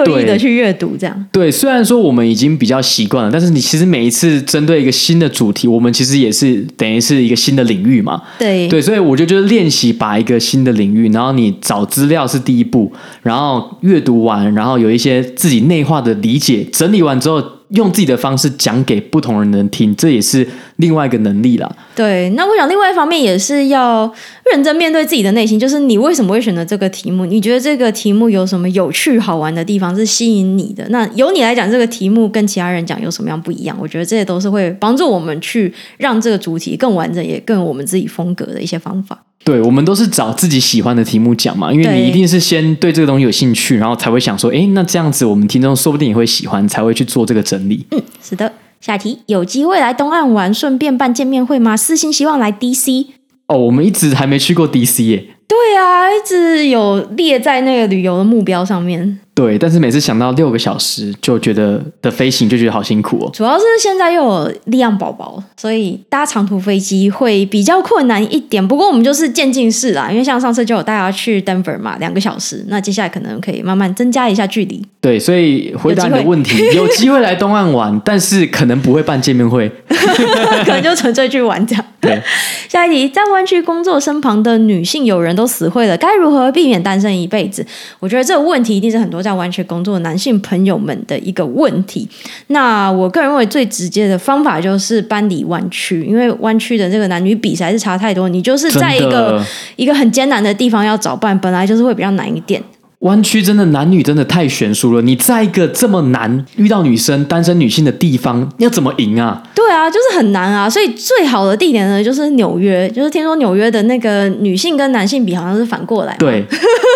刻意的去阅读，这样对，对。虽然说我们已经比较习惯了，但是你其实每一次针对一个新的主题，我们其实也是等于是一个新的领域嘛。对对，所以我觉得就是练习把一个新的领域，然后你找资料是第一步，然后阅读完，然后有一些自己内化的理解，整理完之后。用自己的方式讲给不同人能听，这也是另外一个能力啦。对，那我想另外一方面也是要认真面对自己的内心，就是你为什么会选择这个题目？你觉得这个题目有什么有趣好玩的地方是吸引你的？那由你来讲，这个题目跟其他人讲有什么样不一样？我觉得这些都是会帮助我们去让这个主题更完整，也更我们自己风格的一些方法。对，我们都是找自己喜欢的题目讲嘛，因为你一定是先对这个东西有兴趣，然后才会想说，哎，那这样子我们听众说不定也会喜欢，才会去做这个整理。嗯，是的。下题，有机会来东岸玩，顺便办见面会吗？私心希望来 DC。哦，我们一直还没去过 DC 耶。对啊，一直有列在那个旅游的目标上面。对，但是每次想到六个小时就觉得的飞行就觉得好辛苦哦。主要是现在又有力量宝宝，所以搭长途飞机会比较困难一点。不过我们就是渐进式啦，因为像上次就有带他去 Denver 嘛，两个小时。那接下来可能可以慢慢增加一下距离。对，所以回答你的问题，有机会来东岸玩，但是可能不会办见面会，可能就纯粹去玩这样。对，下一题，在湾区工作身旁的女性友人都死会了，该如何避免单身一辈子？我觉得这个问题一定是很多。在湾区工作的男性朋友们的一个问题，那我个人认为最直接的方法就是搬离湾区，因为湾区的这个男女比实在是差太多，你就是在一个一个很艰难的地方要找伴，本来就是会比较难一点。湾区真的男女真的太悬殊了，你在一个这么难遇到女生、单身女性的地方，要怎么赢啊？对啊，就是很难啊。所以最好的地点呢，就是纽约。就是听说纽约的那个女性跟男性比好像是反过来。对，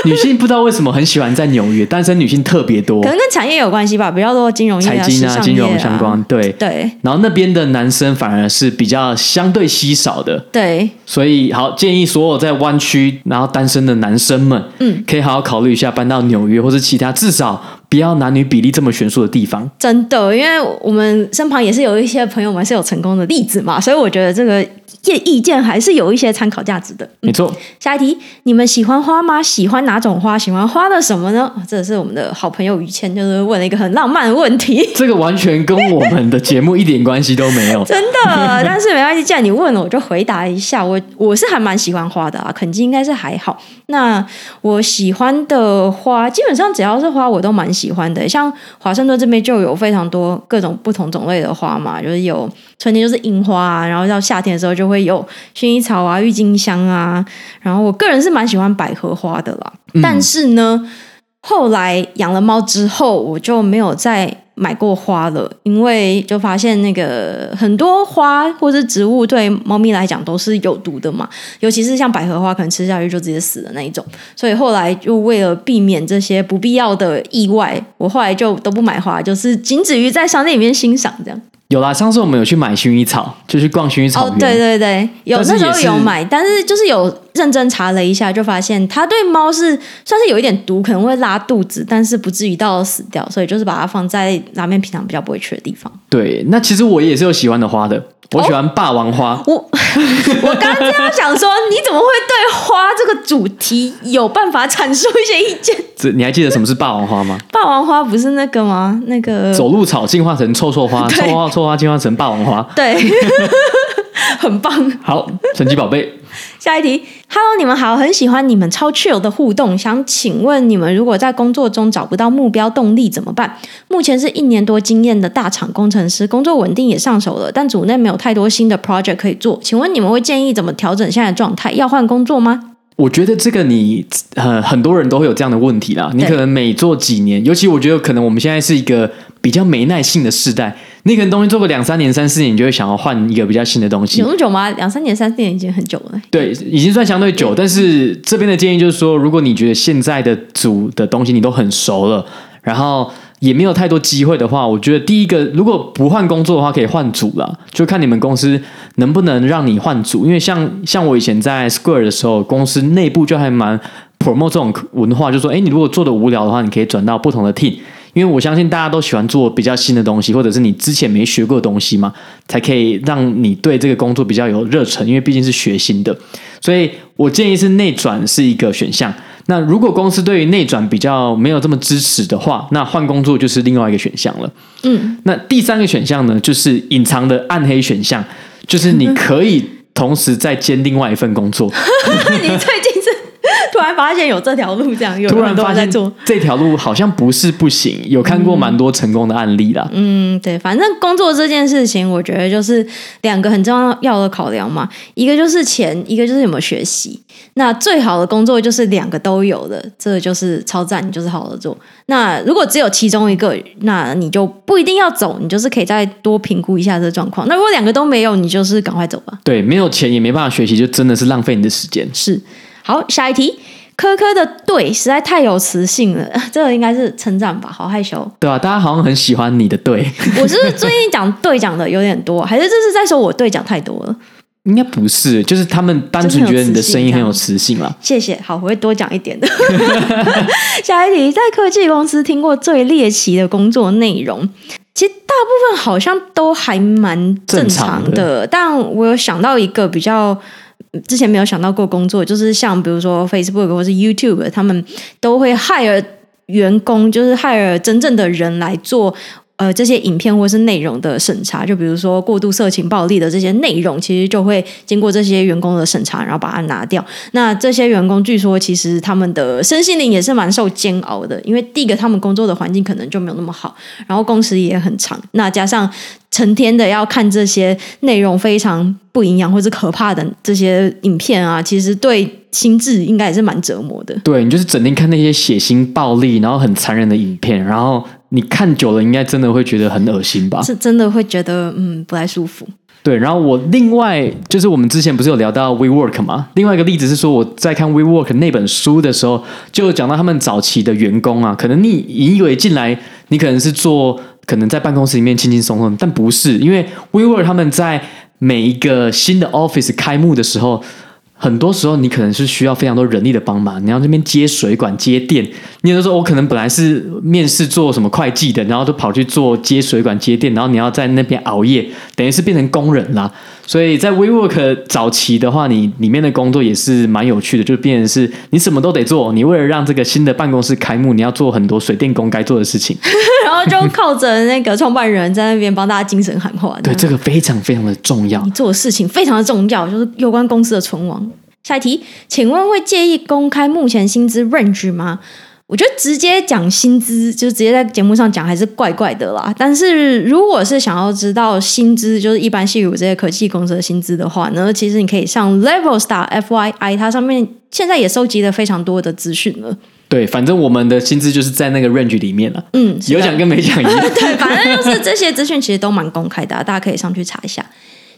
女性不知道为什么很喜欢在纽约，单身女性特别多，可能跟产业有关系吧，比较多金融业、财经啊、金融相关。对对。然后那边的男生反而是比较相对稀少的。对。所以好建议所有在湾区然后单身的男生们，嗯，可以好好考虑一下。搬到纽约或者其他，至少不要男女比例这么悬殊的地方。真的，因为我们身旁也是有一些朋友们是有成功的例子嘛，所以我觉得这个。意见还是有一些参考价值的，没错。下一题，你们喜欢花吗？喜欢哪种花？喜欢花的什么呢？这是我们的好朋友于谦，就是问了一个很浪漫的问题。这个完全跟我们的节目一点关系都没有，真的。但是没关系，既然你问了，我就回答一下。我我是还蛮喜欢花的啊，肯定应该是还好。那我喜欢的花，基本上只要是花，我都蛮喜欢的。像华盛顿这边就有非常多各种不同种类的花嘛，就是有春天就是樱花啊，然后到夏天的时候就。会有薰衣草啊、郁金香啊，然后我个人是蛮喜欢百合花的啦。嗯、但是呢，后来养了猫之后，我就没有再。买过花了，因为就发现那个很多花或是植物对猫咪来讲都是有毒的嘛，尤其是像百合花，可能吃下去就直接死的那一种。所以后来就为了避免这些不必要的意外，我后来就都不买花，就是仅止于在商店里面欣赏这样。有啦，上次我们有去买薰衣草，就去逛薰衣草园。哦，对对对，有那时候有买，但是就是有认真查了一下，就发现它对猫是算是有一点毒，可能会拉肚子，但是不至于到死掉，所以就是把它放在拉面平常比较不会去的地方。对，那其实我也是有喜欢的花的。我喜欢霸王花。哦、我 我刚刚这样想说，你怎么会对花这个主题有办法阐述一些意见？这你还记得什么是霸王花吗？霸王花不是那个吗？那个走路草进化成臭臭花，臭花臭花进化成霸王花。对，很棒。好，神奇宝贝。下一题，Hello，你们好，很喜欢你们超 chill 的互动，想请问你们如果在工作中找不到目标动力怎么办？目前是一年多经验的大厂工程师，工作稳定也上手了，但组内没有太多新的 project 可以做，请问你们会建议怎么调整现在的状态？要换工作吗？我觉得这个你很很多人都会有这样的问题啦，你可能每做几年，尤其我觉得可能我们现在是一个比较没耐性的世代。你可能东西做个两三年、三四年，你就会想要换一个比较新的东西。有那么久吗？两三年、三四年已经很久了。对，已经算相对久。但是这边的建议就是说，如果你觉得现在的组的东西你都很熟了，然后也没有太多机会的话，我觉得第一个，如果不换工作的话，可以换组了。就看你们公司能不能让你换组。因为像像我以前在 Square 的时候，公司内部就还蛮 promote 这种文化，就说，哎，你如果做的无聊的话，你可以转到不同的 team。因为我相信大家都喜欢做比较新的东西，或者是你之前没学过的东西嘛，才可以让你对这个工作比较有热忱。因为毕竟是学新的，所以我建议是内转是一个选项。那如果公司对于内转比较没有这么支持的话，那换工作就是另外一个选项了。嗯，那第三个选项呢，就是隐藏的暗黑选项，就是你可以同时再兼另外一份工作。你最近然发现有这条路，这样有突然发现做这条路好像不是不行，有看过蛮多成功的案例啦。嗯，对，反正工作这件事情，我觉得就是两个很重要的考量嘛，一个就是钱，一个就是有没有学习。那最好的工作就是两个都有的，这就是超赞，你就是好好做。那如果只有其中一个，那你就不一定要走，你就是可以再多评估一下这个状况。那如果两个都没有，你就是赶快走吧。对，没有钱也没办法学习，就真的是浪费你的时间。是。好，下一题，科科的对实在太有磁性了，这个应该是称赞吧？好害羞，对啊，大家好像很喜欢你的对。我是不是最近讲对讲的有点多，还是这是在说我对讲太多了？应该不是，就是他们单纯觉得你的声音很有磁性了。谢谢，好，我会多讲一点的。下一题，在科技公司听过最猎奇的工作内容，其实大部分好像都还蛮正常的，的但我有想到一个比较。之前没有想到过工作，就是像比如说 Facebook 或是 YouTube，他们都会 hire 员工，就是 hire 真正的人来做。呃，这些影片或是内容的审查，就比如说过度色情、暴力的这些内容，其实就会经过这些员工的审查，然后把它拿掉。那这些员工据说，其实他们的身心灵也是蛮受煎熬的，因为第一个他们工作的环境可能就没有那么好，然后工时也很长，那加上成天的要看这些内容非常不营养或者可怕的这些影片啊，其实对心智应该也是蛮折磨的。对，你就是整天看那些血腥、暴力，然后很残忍的影片，然后。你看久了，应该真的会觉得很恶心吧？是真的会觉得嗯不太舒服。对，然后我另外就是我们之前不是有聊到 WeWork 吗？另外一个例子是说我在看 WeWork 那本书的时候，就讲到他们早期的员工啊，可能你以为进来你可能是做可能在办公室里面轻轻松松，但不是，因为 WeWork 他们在每一个新的 office 开幕的时候。很多时候，你可能是需要非常多人力的帮忙。你要那边接水管、接电。你有的时候，我可能本来是面试做什么会计的，然后都跑去做接水管、接电，然后你要在那边熬夜，等于是变成工人啦。所以在 WeWork 早期的话，你里面的工作也是蛮有趣的，就变成是你什么都得做。你为了让这个新的办公室开幕，你要做很多水电工该做的事情，然后就靠着那个创办人在那边帮大家精神喊话。对，这个非常非常的重要。你做的事情非常的重要，就是有关公司的存亡。下一题，请问会介意公开目前薪资 range 吗？我觉得直接讲薪资，就直接在节目上讲还是怪怪的啦。但是如果是想要知道薪资，就是一般系有这些科技公司的薪资的话呢，其实你可以上 Levelstart FYI，它上面现在也收集了非常多的资讯了。对，反正我们的薪资就是在那个 range 里面了。嗯，有讲跟没讲一样。对，反正就是这些资讯其实都蛮公开的，大家可以上去查一下。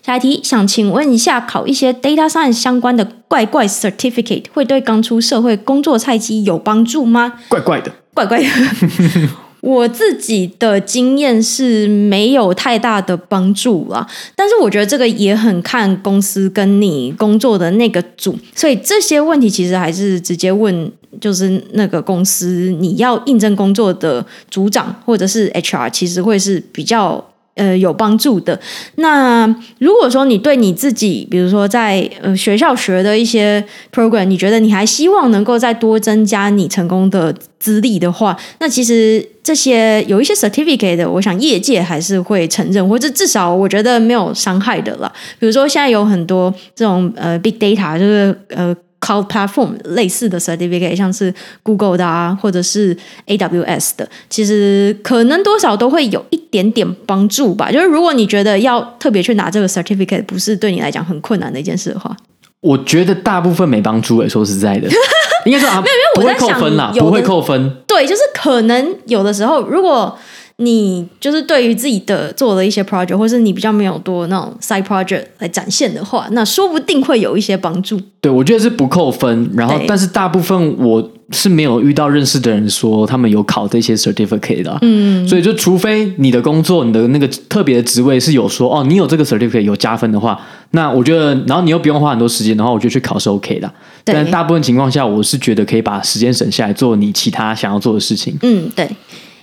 下一题，想请问一下，考一些 data science 相关的怪怪 certificate 会对刚出社会工作菜鸡有帮助吗？怪怪的，怪怪的。我自己的经验是没有太大的帮助啦，但是我觉得这个也很看公司跟你工作的那个组，所以这些问题其实还是直接问，就是那个公司你要应征工作的组长或者是 HR，其实会是比较。呃，有帮助的。那如果说你对你自己，比如说在呃学校学的一些 program，你觉得你还希望能够再多增加你成功的资历的话，那其实这些有一些 certificate，我想业界还是会承认，或者至少我觉得没有伤害的了。比如说现在有很多这种呃 big data，就是呃。Cloud Platform 类似的 certificate，像是 Google 的啊，或者是 AWS 的，其实可能多少都会有一点点帮助吧。就是如果你觉得要特别去拿这个 certificate，不是对你来讲很困难的一件事的话，我觉得大部分没帮助诶。说实在的，应该说啊，没有，因为我在想，不会扣分啦，不会扣分。对，就是可能有的时候，如果你就是对于自己的做的一些 project，或是你比较没有多那种 side project 来展现的话，那说不定会有一些帮助。对，我觉得是不扣分。然后，但是大部分我是没有遇到认识的人说他们有考这些 certificate 的。嗯，所以就除非你的工作，你的那个特别的职位是有说哦，你有这个 certificate 有加分的话，那我觉得，然后你又不用花很多时间的话，我觉得去考是 OK 的。但大部分情况下，我是觉得可以把时间省下来做你其他想要做的事情。嗯，对。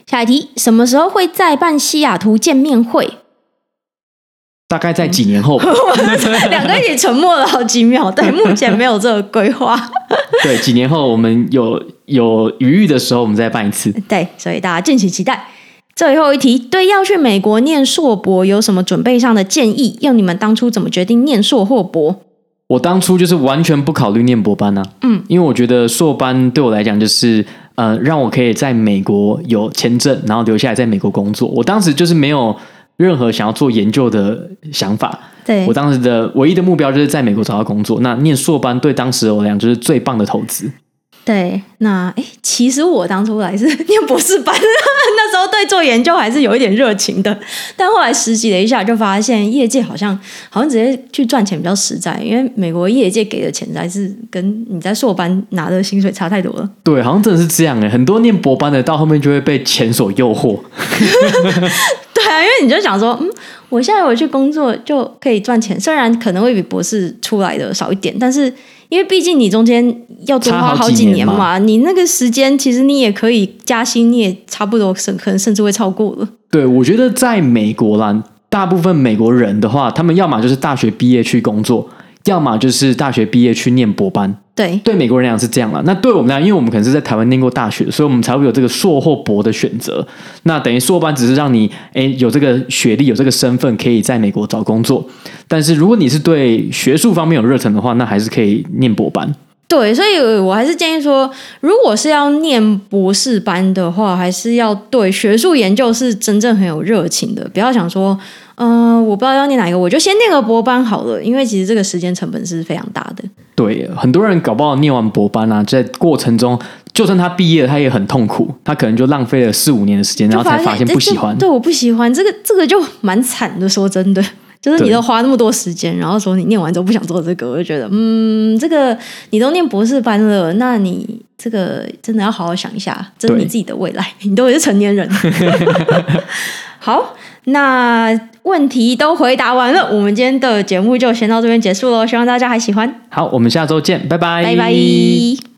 下一题，什么时候会再办西雅图见面会？大概在几年后吧。两个一起沉默了好几秒。对，目前没有这个规划。对，几年后我们有有余裕的时候，我们再办一次。对，所以大家敬请期待。最后一题，对要去美国念硕博有什么准备上的建议？要你们当初怎么决定念硕或博？我当初就是完全不考虑念博班啊。嗯，因为我觉得硕班对我来讲就是。呃，让我可以在美国有签证，然后留下来在美国工作。我当时就是没有任何想要做研究的想法。对，我当时的唯一的目标就是在美国找到工作。那念硕班对当时我来讲就是最棒的投资。对，那哎，其实我当初来是念博士班，那时候对做研究还是有一点热情的，但后来实习了一下，就发现业界好像好像直接去赚钱比较实在，因为美国业界给的钱还是跟你在硕班拿的薪水差太多了。对，好像真的是这样哎，很多念博班的到后面就会被钱所诱惑。对啊，因为你就想说，嗯，我现在我去工作就可以赚钱，虽然可能会比博士出来的少一点，但是。因为毕竟你中间要多花好几年嘛，年你那个时间其实你也可以加薪，你也差不多甚可能甚至会超过了。对，我觉得在美国啦，大部分美国人的话，他们要么就是大学毕业去工作，要么就是大学毕业去念博班。对，对美国人来讲是这样了。那对我们来讲，因为我们可能是在台湾念过大学，所以我们才会有这个硕或博的选择。那等于硕班只是让你诶有这个学历、有这个身份，可以在美国找工作。但是如果你是对学术方面有热忱的话，那还是可以念博班。对，所以我还是建议说，如果是要念博士班的话，还是要对学术研究是真正很有热情的，不要想说。嗯、呃，我不知道要念哪一个，我就先念个博班好了，因为其实这个时间成本是非常大的。对，很多人搞不好念完博班啊，在过程中，就算他毕业了，他也很痛苦，他可能就浪费了四五年的时间，然后才发现不喜欢。对，我不喜欢这个，这个就蛮惨的。说真的，就是你都花那么多时间，然后说你念完之后不想做这个，我就觉得，嗯，这个你都念博士班了，那你这个真的要好好想一下，这是你自己的未来，你都是成年人。好。那问题都回答完了，我们今天的节目就先到这边结束喽。希望大家还喜欢。好，我们下周见，拜拜，拜拜。